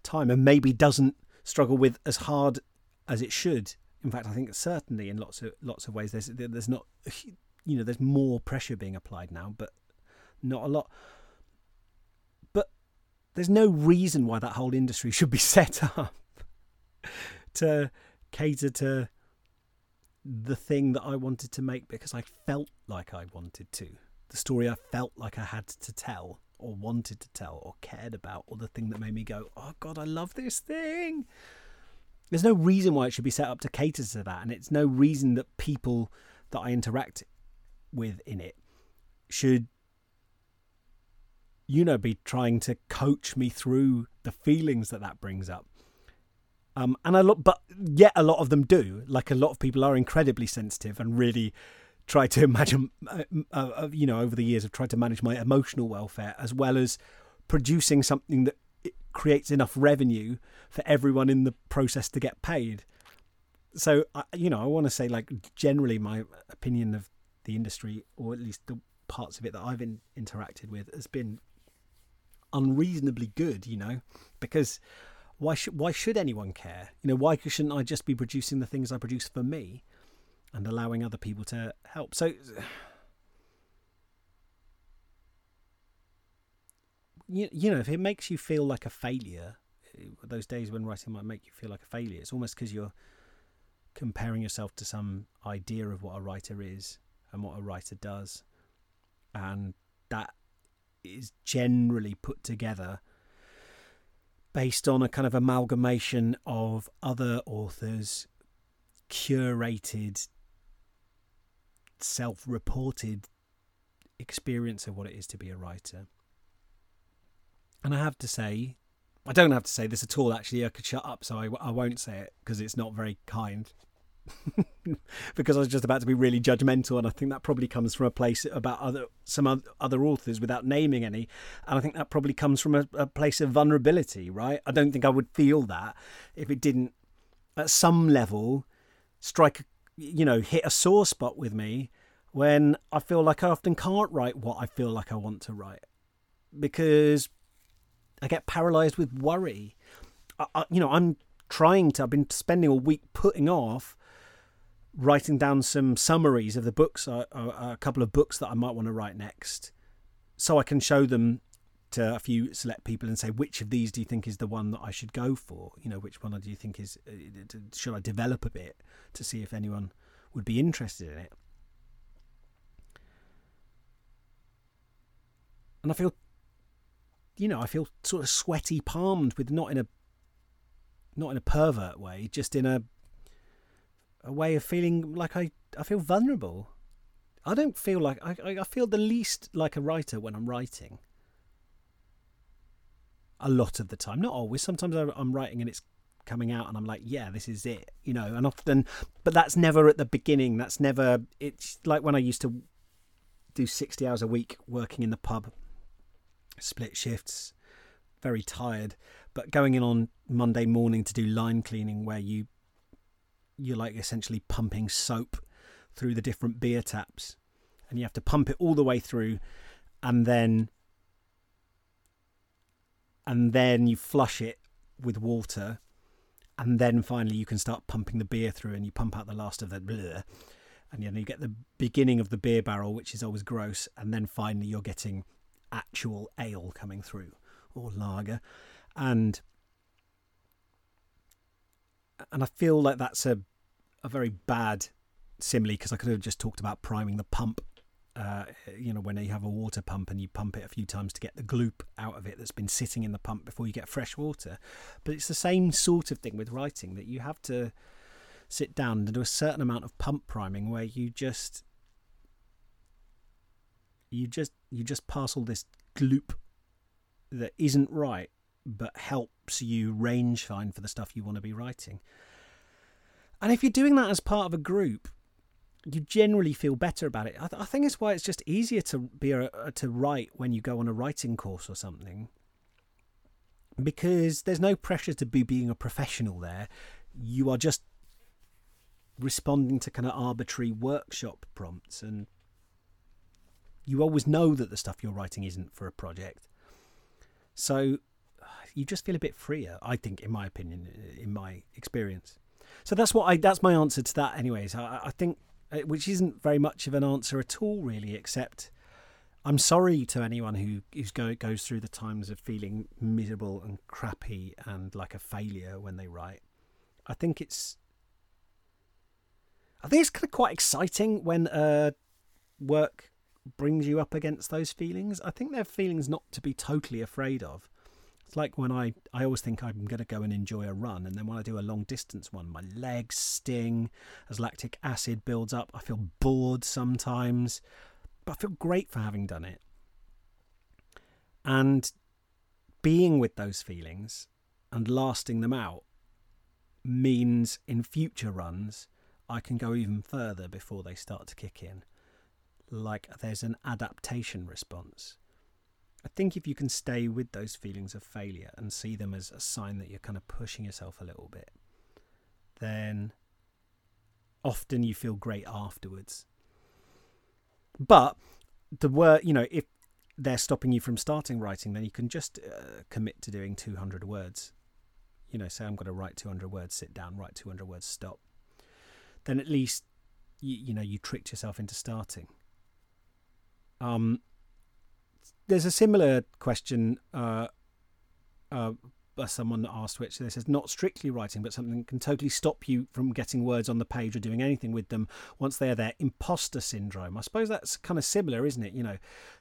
Speaker 1: time, and maybe doesn't struggle with as hard as it should. In fact, I think certainly in lots of lots of ways there's there's not you know there's more pressure being applied now, but not a lot. But there's no reason why that whole industry should be set up to cater to the thing that I wanted to make because I felt like I wanted to. The story I felt like I had to tell, or wanted to tell, or cared about, or the thing that made me go, oh God, I love this thing. There's no reason why it should be set up to cater to that, and it's no reason that people that I interact with in it should, you know, be trying to coach me through the feelings that that brings up. Um, and a lot, but yet a lot of them do. Like a lot of people are incredibly sensitive and really try to imagine, uh, uh, you know, over the years i've tried to manage my emotional welfare as well as producing something that creates enough revenue for everyone in the process to get paid. So, you know, I want to say, like, generally, my opinion of the industry, or at least the parts of it that I've in, interacted with, has been unreasonably good, you know, because why should why should anyone care? You know, why shouldn't I just be producing the things I produce for me and allowing other people to help? So you, you know, if it makes you feel like a failure, eh, those days when writing might make you feel like a failure, it's almost because you're comparing yourself to some idea of what a writer is and what a writer does. And that is generally put together based on a kind of amalgamation of other authors, curated, self reported experience of what it is to be a writer. And I have to say, I don't have to say this at all, actually. I could shut up, so I, I won't say it because it's not very kind. because I was just about to be really judgmental, and I think that probably comes from a place about other some other authors without naming any, and I think that probably comes from a, a place of vulnerability, right? I don't think I would feel that if it didn't, at some level, strike, you know, hit a sore spot with me when I feel like I often can't write what I feel like I want to write because I get paralyzed with worry. I, I, you know, I'm trying to. I've been spending a week putting off writing down some summaries of the books, uh, uh, a couple of books that I might want to write next, so I can show them to a few select people and say which of these do you think is the one that I should go for? You know, which one do you think is uh, should I develop a bit to see if anyone would be interested in it? And I feel, you know, I feel sort of sweaty palmed with not in a not in a pervert way, just in a a way of feeling like I, I feel vulnerable. I don't feel like I, I feel the least like a writer when I'm writing. A lot of the time, not always. Sometimes I'm writing and it's coming out and I'm like, yeah, this is it, you know. And often, but that's never at the beginning. That's never. It's like when I used to do 60 hours a week working in the pub, split shifts, very tired, but going in on Monday morning to do line cleaning where you you're like essentially pumping soap through the different beer taps and you have to pump it all the way through and then and then you flush it with water and then finally you can start pumping the beer through and you pump out the last of the bleh, and you, get the beginning of the beer barrel which is always gross and then finally you're getting actual ale coming through or lager and and I feel like that's a a very bad simile because I could have just talked about priming the pump. Uh, you know, when you have a water pump and you pump it a few times to get the gloop out of it that's been sitting in the pump before you get fresh water. But it's the same sort of thing with writing that you have to sit down and do a certain amount of pump priming where you just you just you just pass all this gloop that isn't right but helps you range find for the stuff you want to be writing. And if you're doing that as part of a group, you generally feel better about it. I, th- I think it's why it's just easier to be a, to write when you go on a writing course or something, because there's no pressure to be being a professional there. You are just responding to kind of arbitrary workshop prompts, and you always know that the stuff you're writing isn't for a project. So you just feel a bit freer. I think, in my opinion, in my experience. So that's what I. That's my answer to that. Anyways, I, I think uh, which isn't very much of an answer at all, really, except I'm sorry to anyone who who's go, goes through the times of feeling miserable and crappy and like a failure when they write. I think it's I think it's kind of quite exciting when uh, work brings you up against those feelings. I think they're feelings not to be totally afraid of. It's like when I, I always think I'm going to go and enjoy a run, and then when I do a long distance one, my legs sting as lactic acid builds up. I feel bored sometimes, but I feel great for having done it. And being with those feelings and lasting them out means in future runs, I can go even further before they start to kick in. Like there's an adaptation response I think if you can stay with those feelings of failure and see them as a sign that you're kind of pushing yourself a little bit, then often you feel great afterwards. But the word, you know, if they're stopping you from starting writing, then you can just uh, commit to doing 200 words. You know, say I'm going to write 200 words, sit down, write 200 words, stop. Then at least, you, you know, you tricked yourself into starting. Um, there's a similar question. Uh, uh, someone asked, which this is not strictly writing, but something that can totally stop you from getting words on the page or doing anything with them once they're there. Imposter syndrome. I suppose that's kind of similar, isn't it? You know,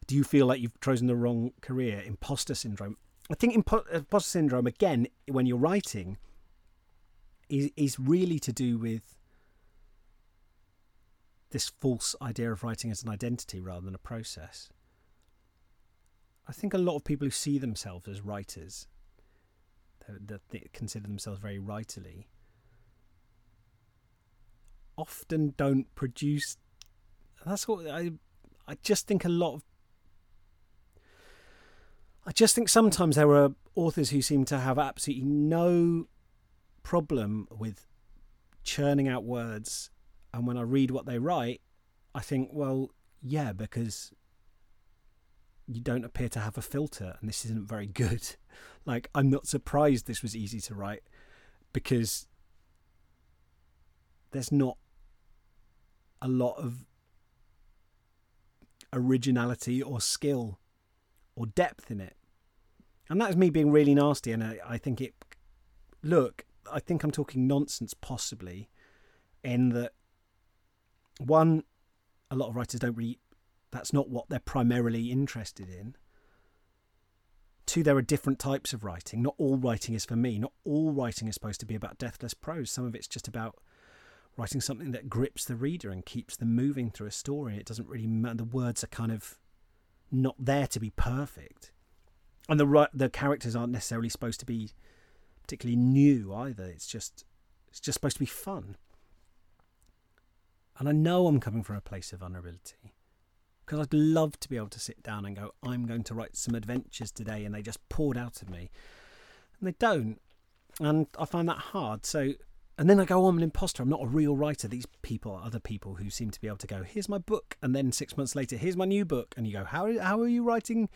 Speaker 1: do you feel like you've chosen the wrong career? Imposter syndrome. I think impo- imposter syndrome again when you're writing is is really to do with this false idea of writing as an identity rather than a process. I think a lot of people who see themselves as writers, that they consider themselves very writerly, often don't produce. That's what I. I just think a lot of. I just think sometimes there are authors who seem to have absolutely no problem with churning out words, and when I read what they write, I think, well, yeah, because you don't appear to have a filter and this isn't very good. Like, I'm not surprised this was easy to write because there's not a lot of originality or skill or depth in it. And that is me being really nasty. And I, I think it, look, I think I'm talking nonsense possibly in that one, a lot of writers don't really that's not what they're primarily interested in. Two, there are different types of writing. Not all writing is for me. Not all writing is supposed to be about deathless prose. Some of it's just about writing something that grips the reader and keeps them moving through a story. It doesn't really matter. The words are kind of not there to be perfect, and the the characters aren't necessarily supposed to be particularly new either. It's just it's just supposed to be fun. And I know I'm coming from a place of vulnerability because I'd love to be able to sit down and go, I'm going to write some adventures today, and they just poured out of me. And they don't. And I find that hard. So, and then I go, oh, I'm an imposter. I'm not a real writer. These people, other people who seem to be able to go, here's my book. And then six months later, here's my new book. And you go, how, how are you writing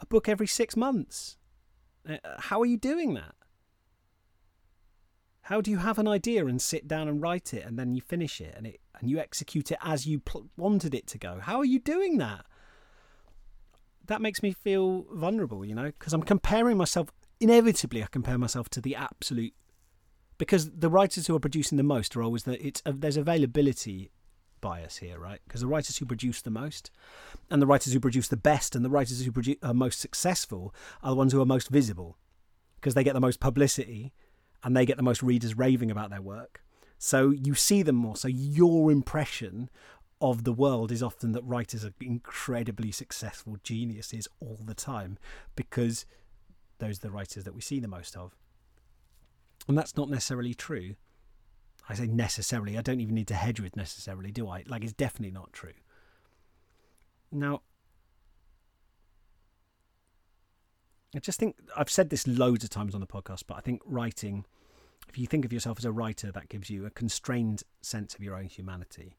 Speaker 1: a book every six months? Uh, how are you doing that? How do you have an idea and sit down and write it and then you finish it and it and you execute it as you pl- wanted it to go? How are you doing that? That makes me feel vulnerable, you know, because I'm comparing myself. Inevitably, I compare myself to the absolute because the writers who are producing the most are always that it's uh, there's availability bias here, right? Because the writers who produce the most, and the writers who produce the best, and the writers who produce, are most successful are the ones who are most visible because they get the most publicity and they get the most readers raving about their work. So you see them more. So your impression of the world is often that writers are incredibly successful geniuses all the time because those are the writers that we see the most of. And that's not necessarily true. I say necessarily, I don't even need to hedge with necessarily, do I? Like, it's definitely not true. Now, I just think I've said this loads of times on the podcast, but I think writing, if you think of yourself as a writer, that gives you a constrained sense of your own humanity.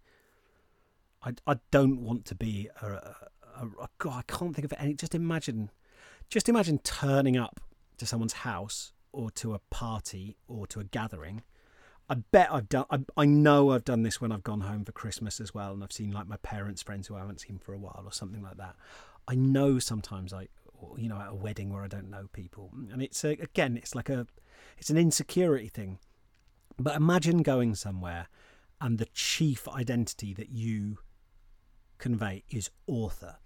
Speaker 1: I, I don't want to be a, a, a, a God, I can't think of any. Just imagine, just imagine turning up to someone's house or to a party or to a gathering. I bet I've done. I, I know I've done this when I've gone home for Christmas as well, and I've seen like my parents' friends who I haven't seen for a while or something like that. I know sometimes I, you know, at a wedding where I don't know people, and it's a, again, it's like a, it's an insecurity thing. But imagine going somewhere, and the chief identity that you convey is author.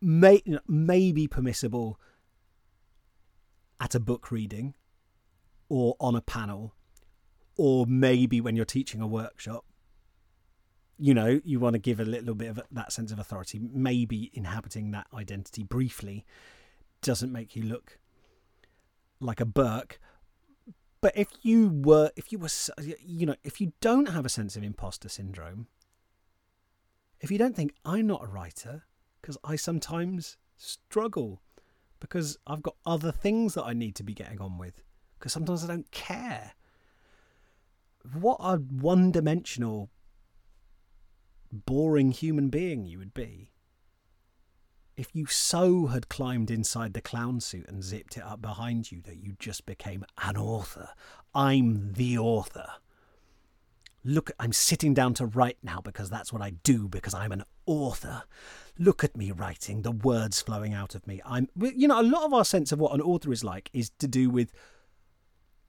Speaker 1: May, may be permissible at a book reading or on a panel or maybe when you're teaching a workshop you know you want to give a little bit of that sense of authority maybe inhabiting that identity briefly doesn't make you look like a Burke but if you were if you were you know if you don't have a sense of imposter syndrome if you don't think i'm not a writer because i sometimes struggle because i've got other things that i need to be getting on with because sometimes I don't care. What a one dimensional, boring human being you would be if you so had climbed inside the clown suit and zipped it up behind you that you just became an author. I'm the author. Look, I'm sitting down to write now because that's what I do, because I'm an author. Look at me writing, the words flowing out of me. I'm, you know, a lot of our sense of what an author is like is to do with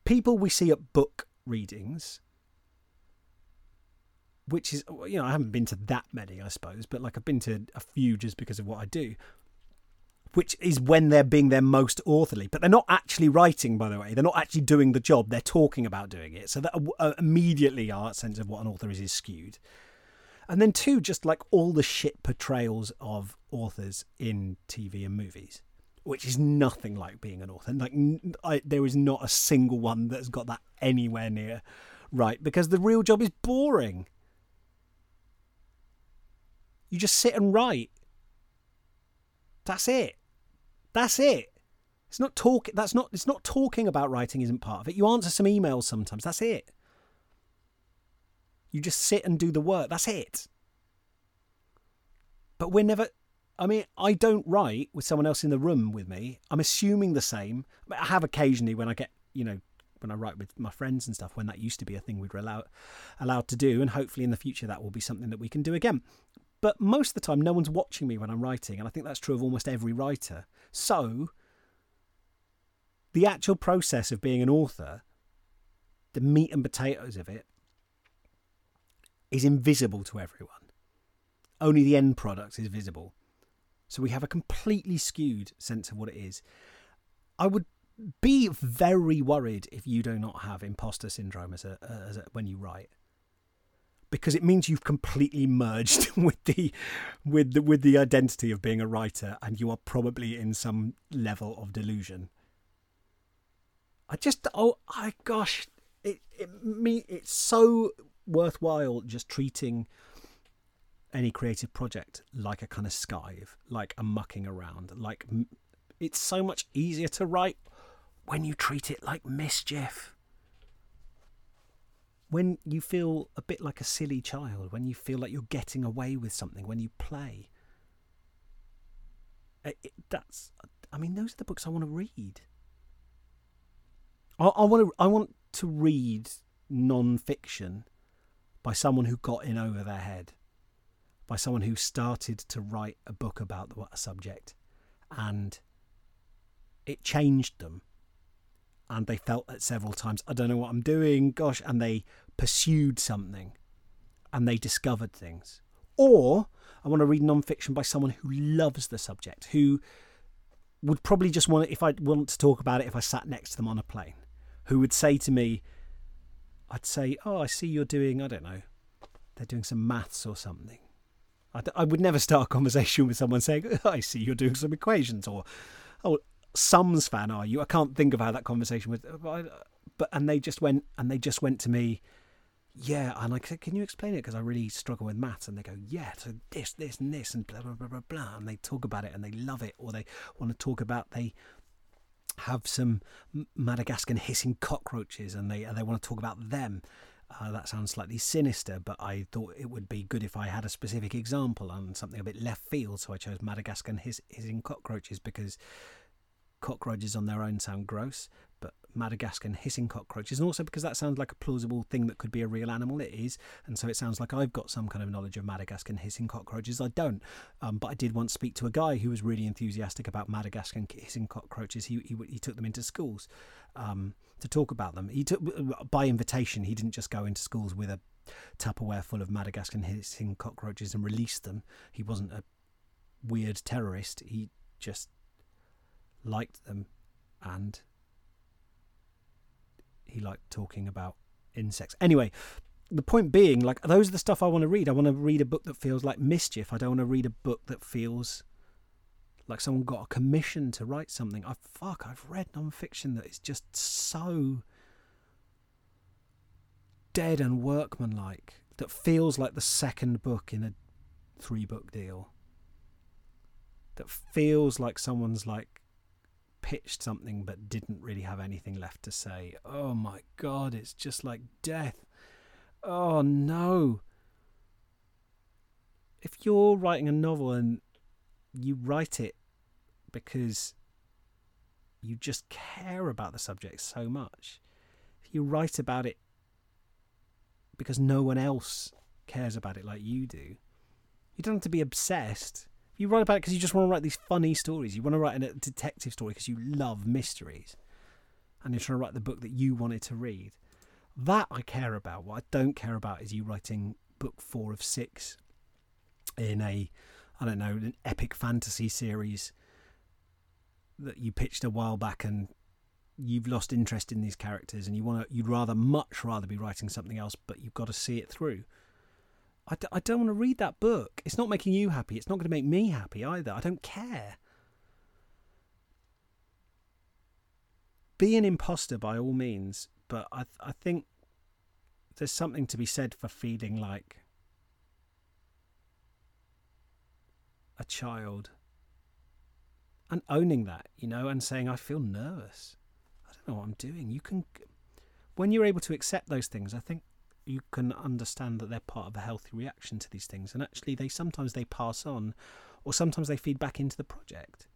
Speaker 1: people we see at book readings, which is, you know, I haven't been to that many, I suppose, but like I've been to a few just because of what I do, which is when they're being their most authorly. But they're not actually writing, by the way. They're not actually doing the job. They're talking about doing it. So that uh, immediately our sense of what an author is is skewed. And then, two, just like all the shit portrayals of authors in TV and movies which is nothing like being an author. Like there is not a single one that's got that anywhere near right because the real job is boring. You just sit and write. That's it. That's it. It's not talk. That's not. It's not talking about writing. Isn't part of it. You answer some emails sometimes. That's it. You just sit and do the work. That's it. But we're never I mean, I don't write with someone else in the room with me. I'm assuming the same. I have occasionally when I get, you know, when I write with my friends and stuff, when that used to be a thing we'd allow, allowed to do. And hopefully in the future that will be something that we can do again. But most of the time, no one's watching me when I'm writing. And I think that's true of almost every writer. So the actual process of being an author, the meat and potatoes of it, is invisible to everyone. Only the end product is visible. So we have a completely skewed sense of what it is. I would be very worried if you do not have imposter syndrome as a, as a when you write because it means you've completely merged with the with the with the identity of being a writer and you are probably in some level of delusion i just oh i gosh it, it me it's so worthwhile just treating any creative project like a kind of skive, like a mucking around. Like it's so much easier to write when you treat it like mischief. When you feel a bit like a silly child, when you feel like you're getting away with something, when you play. It, it, that's, I mean, those are the books I want to read. I, I want to, I want to read non-fiction by someone who got in over their head by someone who started to write a book about a subject and it changed them. And they felt at several times, I don't know what I'm doing, gosh, and they pursued something and they discovered things. Or I want to read non-fiction by someone who loves the subject, who would probably just want it if I want to talk about it if I sat next to them on a plane, who would say to me, I'd say, Oh, I see you're doing, I don't know, they're doing some maths or something I, I would never start a conversation with someone saying, "I see you're doing some equations," or "Oh, Sums fan are you?" I can't think of how that conversation was, but and they just went and they just went to me, yeah, and I said, "Can you explain it?" Because I really struggle with maths, and they go, "Yeah, so this, this, and this, and blah blah blah blah blah," and they talk about it and they love it, or they want to talk about they have some Madagascan hissing cockroaches, and they and they want to talk about them. Uh, that sounds slightly sinister, but I thought it would be good if I had a specific example and something a bit left field. So I chose Madagascan hiss, hissing cockroaches because cockroaches on their own sound gross, Madagascan hissing cockroaches, and also because that sounds like a plausible thing that could be a real animal. It is, and so it sounds like I've got some kind of knowledge of Madagascan hissing cockroaches. I don't, um, but I did once speak to a guy who was really enthusiastic about Madagascan hissing cockroaches. He he, he took them into schools um, to talk about them. He took by invitation. He didn't just go into schools with a Tupperware full of Madagascan hissing cockroaches and release them. He wasn't a weird terrorist. He just liked them and he liked talking about insects. Anyway, the point being, like, those are the stuff I want to read. I want to read a book that feels like mischief. I don't want to read a book that feels like someone got a commission to write something. I fuck, I've read non-fiction that is just so dead and workmanlike that feels like the second book in a three book deal. That feels like someone's like pitched something but didn't really have anything left to say. Oh my god, it's just like death. Oh no. If you're writing a novel and you write it because you just care about the subject so much, if you write about it because no one else cares about it like you do, you don't have to be obsessed you write about it because you just want to write these funny stories. You want to write a detective story because you love mysteries, and you're trying to write the book that you wanted to read. That I care about. What I don't care about is you writing book four of six in a, I don't know, an epic fantasy series that you pitched a while back and you've lost interest in these characters and you want to you'd rather much rather be writing something else but you've got to see it through I d- I don't want to read that book. It's not making you happy. It's not going to make me happy either. I don't care. Be an imposter by all means, but I, th- I think there's something to be said for feeling like a child and owning that, you know, and saying, I feel nervous. I don't know what I'm doing. You can, when you're able to accept those things, I think you can understand that they're part of a healthy reaction to these things and actually they sometimes they pass on or sometimes they feed back into the project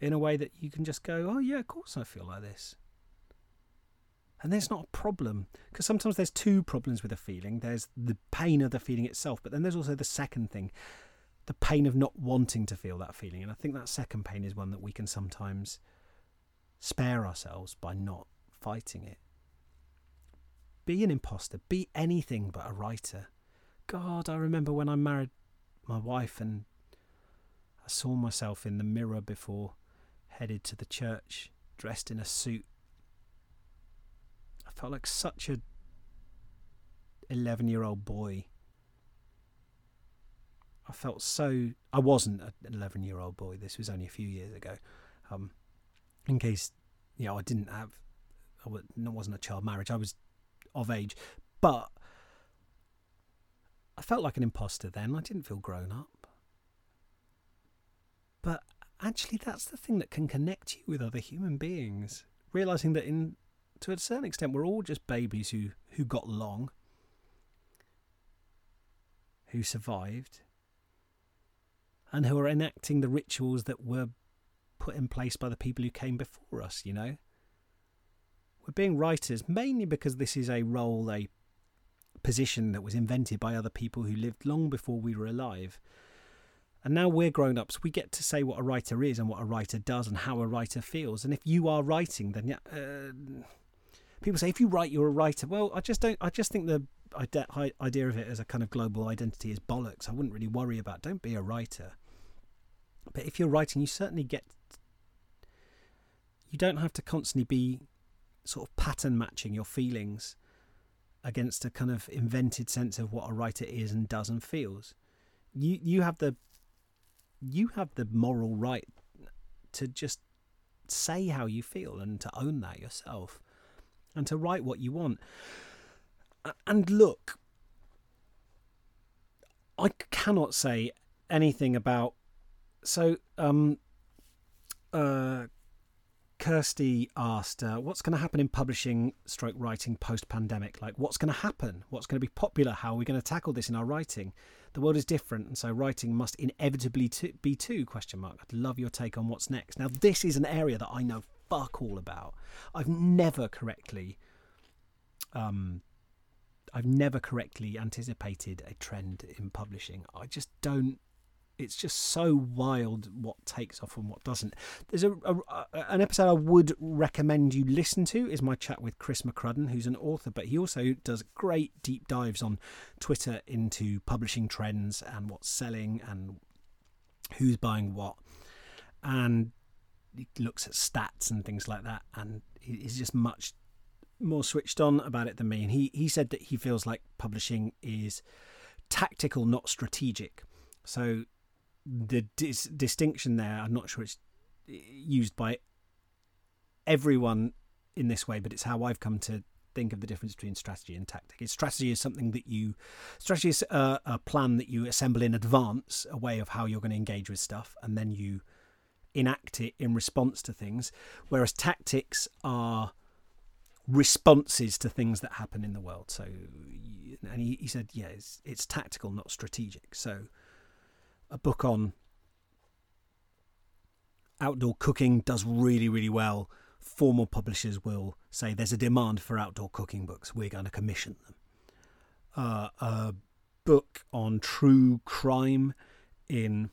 Speaker 1: in a way that you can just go oh yeah of course i feel like this. And there's not a problem because sometimes there's two problems with a feeling. There's the pain of the feeling itself but then there's also the second thing the pain of not wanting to feel that feeling. And i think that second pain is one that we can sometimes spare ourselves by not fighting it be an imposter. Be anything but a writer. God, I remember when I married my wife and I saw myself in the mirror before headed to the church, dressed in a suit. I felt like such a 11 year old boy. I felt so. I wasn't an 11 year old boy. This was only a few years ago. Um, in case, you know, I didn't have. I wasn't a child marriage. I was of age. But I felt like an imposter then. I didn't feel grown up. But actually, that's the thing that can connect you with other human beings. Realizing that, in to a certain extent, we're all just babies who, who got long, who survived, and who are enacting the rituals that were put in place by the people who came before us, you know? We're being writers mainly because this is a role, a position that was invented by other people who lived long before we were alive. And now we're grown ups. We get to say what a writer is and what a writer does and how a writer feels. And if you are writing, then uh, people say if you write, you're a writer. Well, I just don't. I just think the idea of it as a kind of global identity is bollocks. I wouldn't really worry about. Don't be a writer. But if you're writing, you certainly get. You don't have to constantly be sort of pattern matching your feelings against a kind of invented sense of what a writer is and does and feels. you you have the you have the moral right to just say how you feel and to own that yourself and to write what you want. And look, I cannot say anything about. So, um, uh, Kirsty asked, uh, "What's going to happen in publishing, stroke writing post pandemic? Like, what's going to happen? What's going to be popular? How are we going to tackle this in our writing? The world is different, and so writing must inevitably t- be too." Question mark. I'd love your take on what's next. Now, this is an area that I know fuck all about. I've never correctly, um, I've never correctly anticipated a trend in publishing. I just don't it's just so wild what takes off and what doesn't. There's a, a, an episode I would recommend you listen to is my chat with Chris McCrudden, who's an author, but he also does great deep dives on Twitter into publishing trends and what's selling and who's buying what, and he looks at stats and things like that, and he's just much more switched on about it than me. And he he said that he feels like publishing is tactical, not strategic. So the dis- distinction there, I'm not sure it's eh, used by everyone in this way, but it's how I've come to think of the difference between strategy and tactic. Strategy is something that you strategy is a, a, plan that you assemble in advance, a way of how you're going to engage with stuff, and then you enact it in response to things. Whereas tactics are responses to things that happen in the world. So, and he, he said, yeah, it's, it's tactical, not strategic. So a book on outdoor cooking does really, really well, formal publishers will say there's a demand for outdoor cooking books. We're going to commission them. Uh, a book on true crime in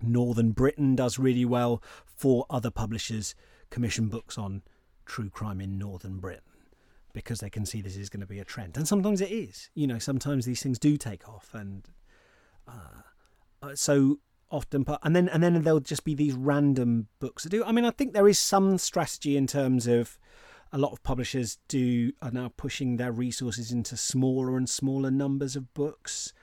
Speaker 1: Northern Britain does really well. Four other publishers commission books on true crime in Northern Britain because they can see this is going to be a trend. And sometimes it is. You know, sometimes these things do take off and uh, so often and then and then there'll just be these random books to do i mean i think there is some strategy in terms of a lot of publishers do are now pushing their resources into smaller and smaller numbers of books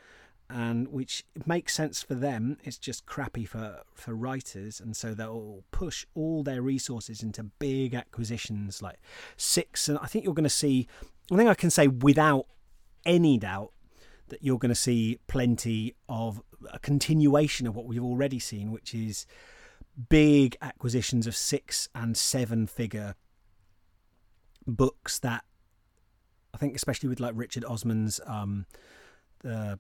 Speaker 1: and which makes sense for them. It's just crappy for for writers and so they'll push all their resources into big acquisitions like six and i think you're going to see i think i can say without any doubt that you're going to see plenty of a continuation of what we've already seen, which is big acquisitions of six and seven figure books that I think, especially with like Richard Osman's um, the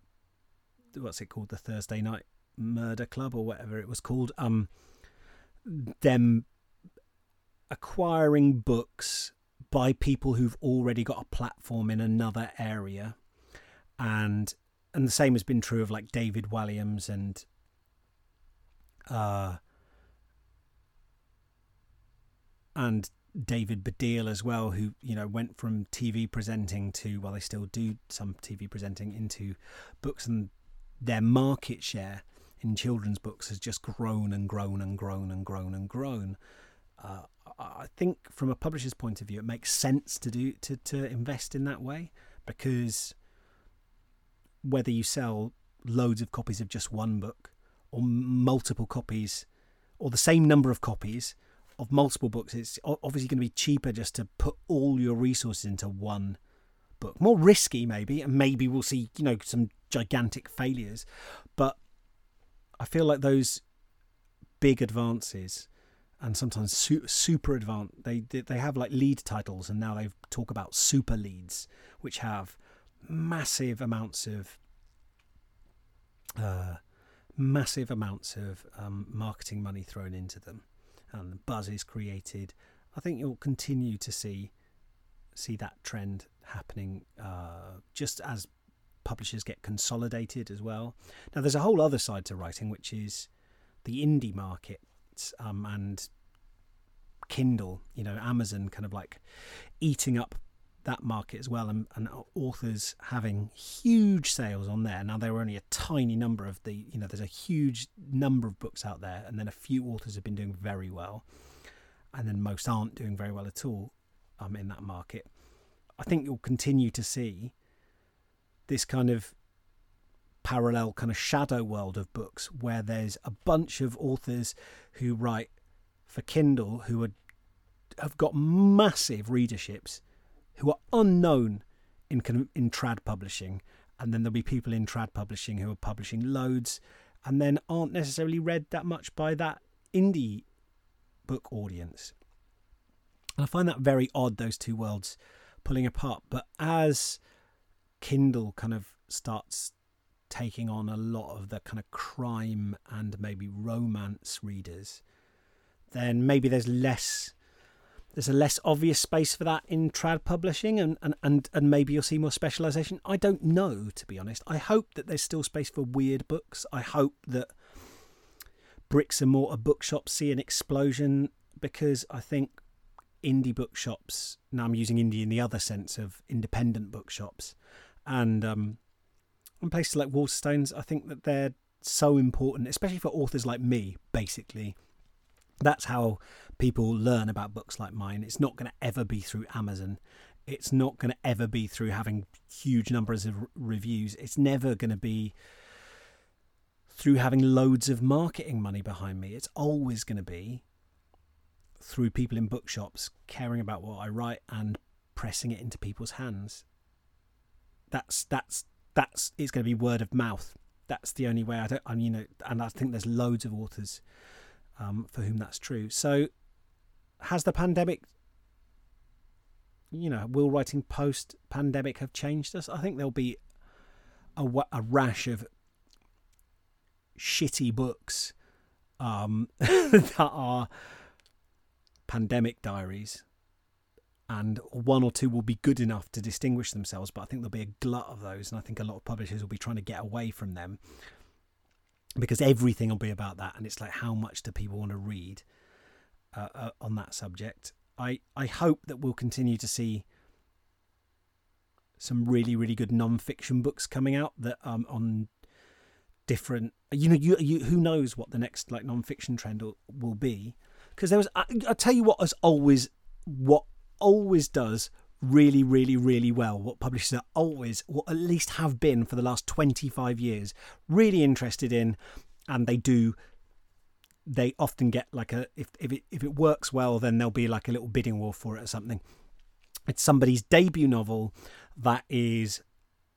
Speaker 1: what's it called, the Thursday Night Murder Club or whatever it was called, um, them acquiring books by people who've already got a platform in another area and and the same has been true of like David Walliams and uh and David Baddiel as well, who you know went from TV presenting to well, they still do some TV presenting into books, and their market share in children's books has just grown and grown and grown and grown and grown. Uh, I think from a publisher's point of view, it makes sense to do to to invest in that way because whether you sell loads of copies of just one book or multiple copies or the same number of copies of multiple books, it's obviously going to be cheaper just to put all your resources into one book. More risky, maybe, and maybe we'll see, you know, some gigantic failures. But I feel like those big advances and sometimes su- super advanced, they they have like lead titles, and now they talk about super leads, which have massive amounts of uh, massive amounts of um, marketing money thrown into them, and buzz is created. I think you'll continue to see see that trend happening uh, just as publishers get consolidated as well. Now, there's a whole other side to writing, which is the indie market um, and Kindle. You know, Amazon kind of like eating up that market as well and, and, authors having huge sales on there. Now there are only a tiny number of the you know there's a huge number of books out there and then a few authors have been doing very well and then most aren't doing very well at all um, in that market. I think you'll continue to see this kind of parallel kind of shadow world of books where there's a bunch of authors who write for Kindle who are, have got massive readerships who are unknown in in trad publishing and then there'll be people in trad publishing who are publishing loads and then aren't necessarily read that much by that indie book audience. And I find that very odd, those two worlds pulling apart. But as Kindle kind of starts taking on a lot of the kind of crime and maybe romance readers, then maybe there's less there's a less obvious space for that in trad publishing and, and, and, and maybe you'll see more specialization. I don't know, to be honest. I hope that there's still space for weird books. I hope that bricks and mortar bookshops see an explosion because I think indie bookshops, now I'm using indie in the other sense of independent bookshops, and um, and places like Waterstones, I think that they're so important, especially for authors like me, basically. That's how people learn about books like mine. It's not going to ever be through Amazon. It's not going to ever be through having huge numbers of reviews. It's never going to be through having loads of marketing money behind me. It's always going to be through people in bookshops caring about what I write and pressing it into people's hands. That's that's that's it's going to be word of mouth. That's the only way I don't. I mean, you know, and I think there's loads of authors um, for whom that's true. So has the pandemic you know will writing post pandemic have changed us? I think there'll be a, a rash of shitty books um, that are pandemic diaries and one or two will be good enough to distinguish themselves but i think there'll be a glut of those and i think a lot of publishers will be trying to get away from them because everything will be about that and it's like how much do people want to read uh, uh, on that subject. I, I hope that we'll continue to see some really really good non-fiction books coming out that um on different you know you, you who knows what the next like non-fiction trend will, will be because there was I, I tell you what has always what always does really really really well what publishers are always or at least have been for the last 25 years really interested in and they do they often get like a if if it if it works well, then there'll be like a little bidding war for it or something. It's somebody's debut novel that is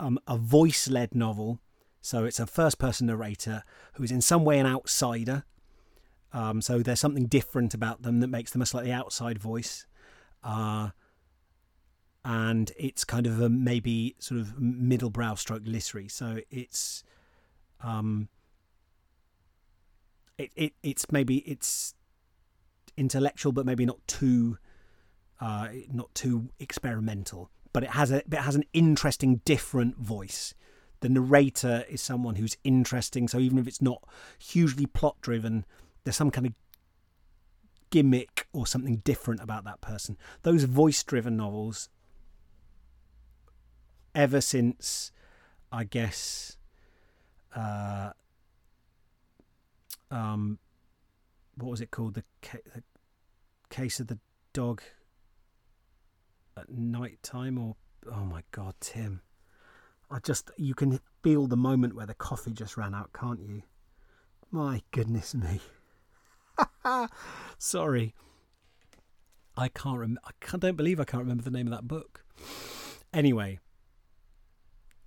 Speaker 1: um, a voice led novel. So it's a first person narrator who is in some way an outsider. Um, so there's something different about them that makes them a slightly outside voice. Uh, and it's kind of a maybe sort of middle brow stroke literary. So it's um, it, it it's maybe it's intellectual, but maybe not too uh, not too experimental. But it has a it has an interesting, different voice. The narrator is someone who's interesting, so even if it's not hugely plot driven, there's some kind of gimmick or something different about that person. Those voice driven novels, ever since, I guess, uh, um, what was it called? The, ca- the case of the dog at night time, or oh my god, Tim! I just you can feel the moment where the coffee just ran out, can't you? My goodness me. Sorry. I can't remember. I can't, don't believe I can't remember the name of that book. Anyway,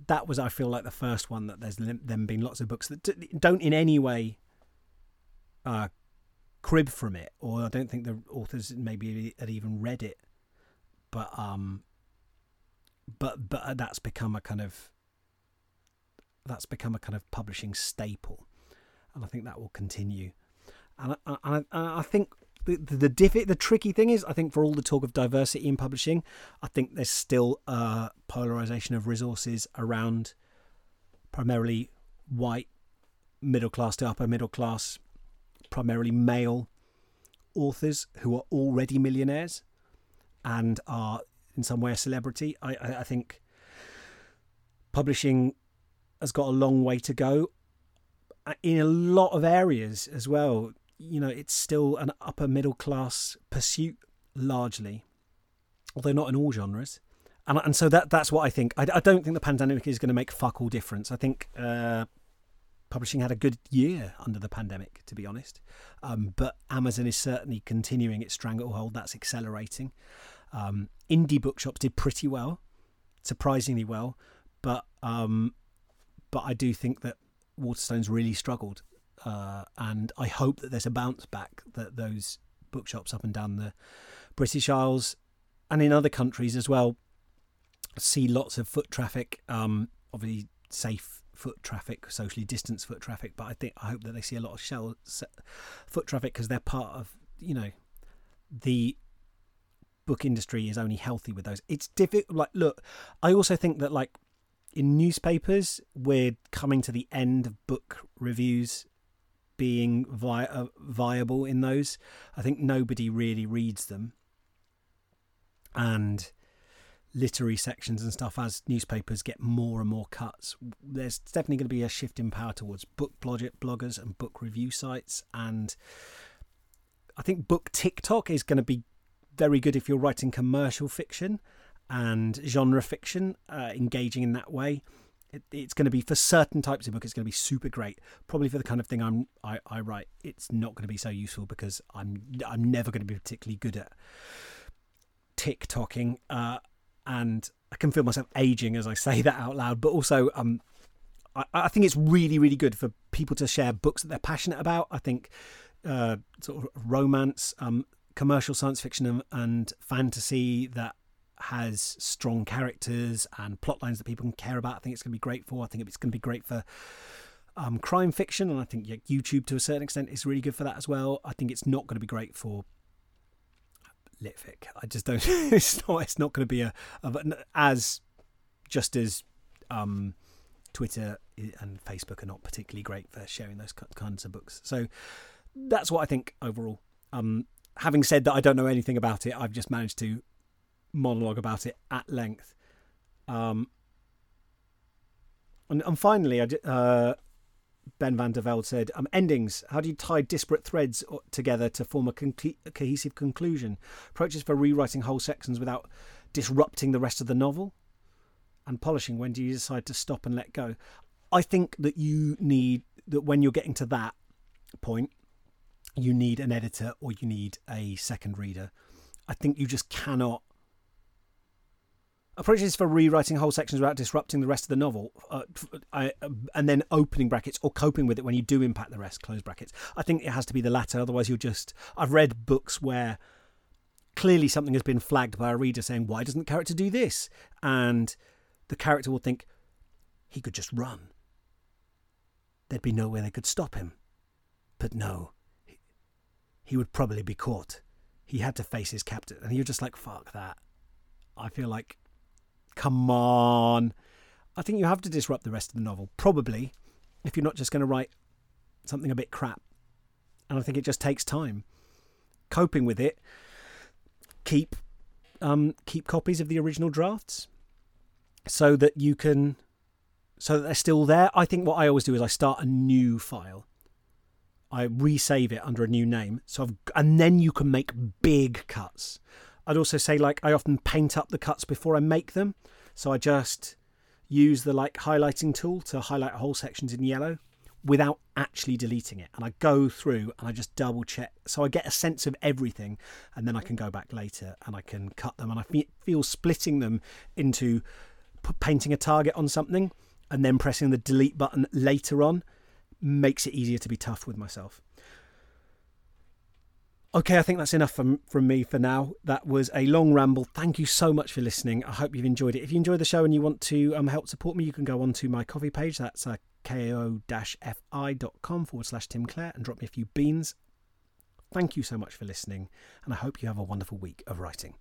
Speaker 1: that was I feel like the first one that there's then been lots of books that don't in any way uh, crib from it, or I don't think the authors maybe had even read it. But um, but but that's become a kind of that's become a kind of publishing staple, and I think that will continue. And I, I, I think the the the, diffi- the tricky thing is, I think for all the talk of diversity in publishing, I think there's still a polarization of resources around primarily white, middle class to upper middle class primarily male authors who are already millionaires and are in some way a celebrity. I, I, I think publishing has got a long way to go uh, in a lot of areas as well. You know, it's still an upper middle class pursuit largely, although not in all genres. and and so that that's what I think. I, I don't think the pandemic is going to make fuck all difference. I think uh, publishing had a good year under the pandemic, to be honest. Um, but Amazon is certainly continuing its stranglehold. That's accelerating. Um, indie bookshops did pretty well, surprisingly well, but um, but I do think that Waterstones really struggled, uh, and I hope that there's a bounce back. That those bookshops up and down the British Isles and in other countries as well see lots of foot traffic. Um, obviously, safe foot traffic, socially distanced foot traffic. But I think I hope that they see a lot of shell foot traffic because they're part of you know the book industry is only healthy with those. It's difficult. Like, look, I also think that like in newspapers, we're coming to the end of book reviews being vi- uh, viable in those. I think nobody really reads them, and literary sections and stuff as newspapers get more and more cuts. There's definitely going to be a shift in power towards book bloggers and book review sites. And I think book TikTok is going to be very good if you're writing commercial fiction and genre fiction, uh, engaging in that way. It, it's going to be for certain types of book. It's going to be super great. Probably for the kind of thing I'm I, I write, it's not going to be so useful because I'm I'm never going to be particularly good at TikToking. Uh, and I can feel myself aging as I say that out loud. But also, um, I, I think it's really, really good for people to share books that they're passionate about. I think uh, sort of romance, um, commercial science fiction, and, and fantasy that has strong characters and plot lines that people can care about. I think it's going to be great for. I think it's going to be great for um, crime fiction, and I think YouTube to a certain extent is really good for that as well. I think it's not going to be great for litfic. I just don't. It's not. It's not going to be a, a as just as um, Twitter and Facebook are not particularly great for sharing those kinds of books. So that's what I think overall. Um, having said that, I don't know anything about it. I've just managed to monologue about it at length. Um, and, and finally, I uh, Ben van der Velde said, um, endings. How do you tie disparate threads together to form a, con- a cohesive conclusion? Approaches for rewriting whole sections without disrupting the rest of the novel? And polishing. When do you decide to stop and let go? I think that you need that when you're getting to that point, you need an editor or you need a second reader. I think you just cannot approaches for rewriting whole sections without disrupting the rest of the novel, uh, I, uh, and then opening brackets or coping with it when you do impact the rest, close brackets. I think it has to be the latter. Otherwise, you'll just. I've read books where clearly something has been flagged by a reader saying, "Why doesn't the character do this?" and the character will think he could just run. There'd be no way they could stop him. But no, he, he would probably be caught. He had to face his captor, and you're just like, "Fuck that." I feel like Come on. I think you have to disrupt the rest of the novel, probably, if you're not just going to write something a bit crap. And I think it just takes time. Coping with it, keep um, keep copies of the original drafts so that you can so that they're still there. I think what I always do is I start a new file. I resave it under a new name. So I've, and then you can make big cuts. I'd also say like I often paint up the cuts before I make them. So I just use the like highlighting tool to highlight whole sections in yellow without actually deleting it. And I go through and I just double check. So I get a sense of everything and then I can go back later and I can cut them. And I feel splitting them into painting a target on something and then pressing the delete button later on makes it easier to be tough with myself. Okay, I think that's enough from, from me for now. That was a long ramble. Thank you so much for listening. I hope you've enjoyed it. If you enjoy the show and you want to um, help support me, you can go on to my Ko-fi page. That's uh, ko-fi.com forward slash Tim Clare and drop me a few beans. Thank you so much for listening, and I hope you have a wonderful week of writing.